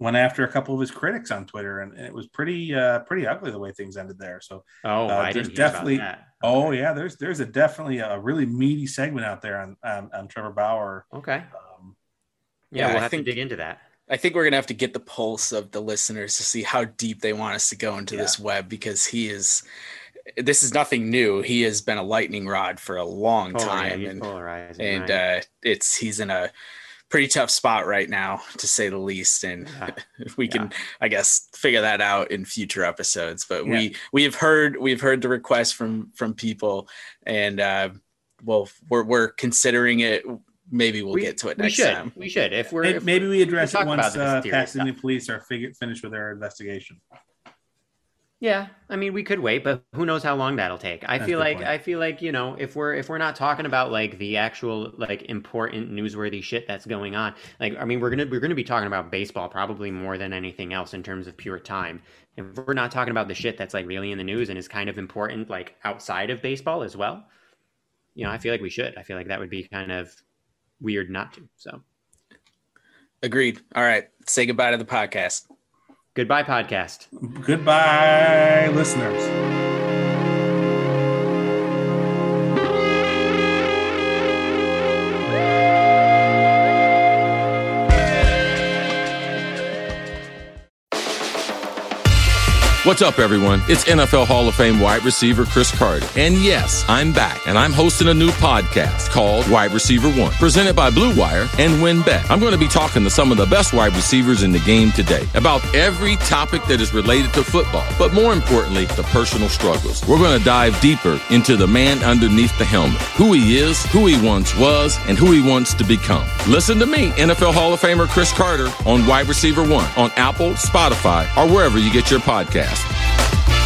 went after a couple of his critics on Twitter, and, and it was pretty uh, pretty ugly the way things ended there. So oh, uh, I there's definitely oh yeah, there's there's a definitely a really meaty segment out there on on, on Trevor Bauer. Okay. Um, yeah, yeah, we'll I have think, to dig into that. I think we're gonna have to get the pulse of the listeners to see how deep they want us to go into yeah. this web because he is. This is nothing new. He has been a lightning rod for a long oh, time, yeah, and and right. uh, it's he's in a pretty tough spot right now, to say the least. And yeah. we can, yeah. I guess, figure that out in future episodes. But yeah. we we have heard we've heard the request from from people, and uh, well, we're we're considering it. Maybe we'll we, get to it next we should. time. We should if we're maybe, if maybe we address it once uh, Pasadena Police are figured, finished with their investigation. Yeah, I mean, we could wait, but who knows how long that'll take? I That's feel like point. I feel like you know, if we're if we're not talking about like the actual like important newsworthy shit that's going on, like I mean, we're gonna we're gonna be talking about baseball probably more than anything else in terms of pure time. If we're not talking about the shit that's like really in the news and is kind of important like outside of baseball as well, you know, I feel like we should. I feel like that would be kind of weird not to. So, agreed. All right, say goodbye to the podcast. Goodbye, podcast. Goodbye, listeners. What's up, everyone? It's NFL Hall of Fame wide receiver Cris Carter. And yes, I'm back, and I'm hosting a new podcast called Wide Receiver One, presented by Blue Wire and WynnBET. I'm going to be talking to some of the best wide receivers in the game today about every topic that is related to football, but more importantly, the personal struggles. We're going to dive deeper into the man underneath the helmet, who he is, who he once was, and who he wants to become. Listen to me, NFL Hall of Famer Cris Carter, on Wide Receiver One on Apple, Spotify, or wherever you get your podcast podcast.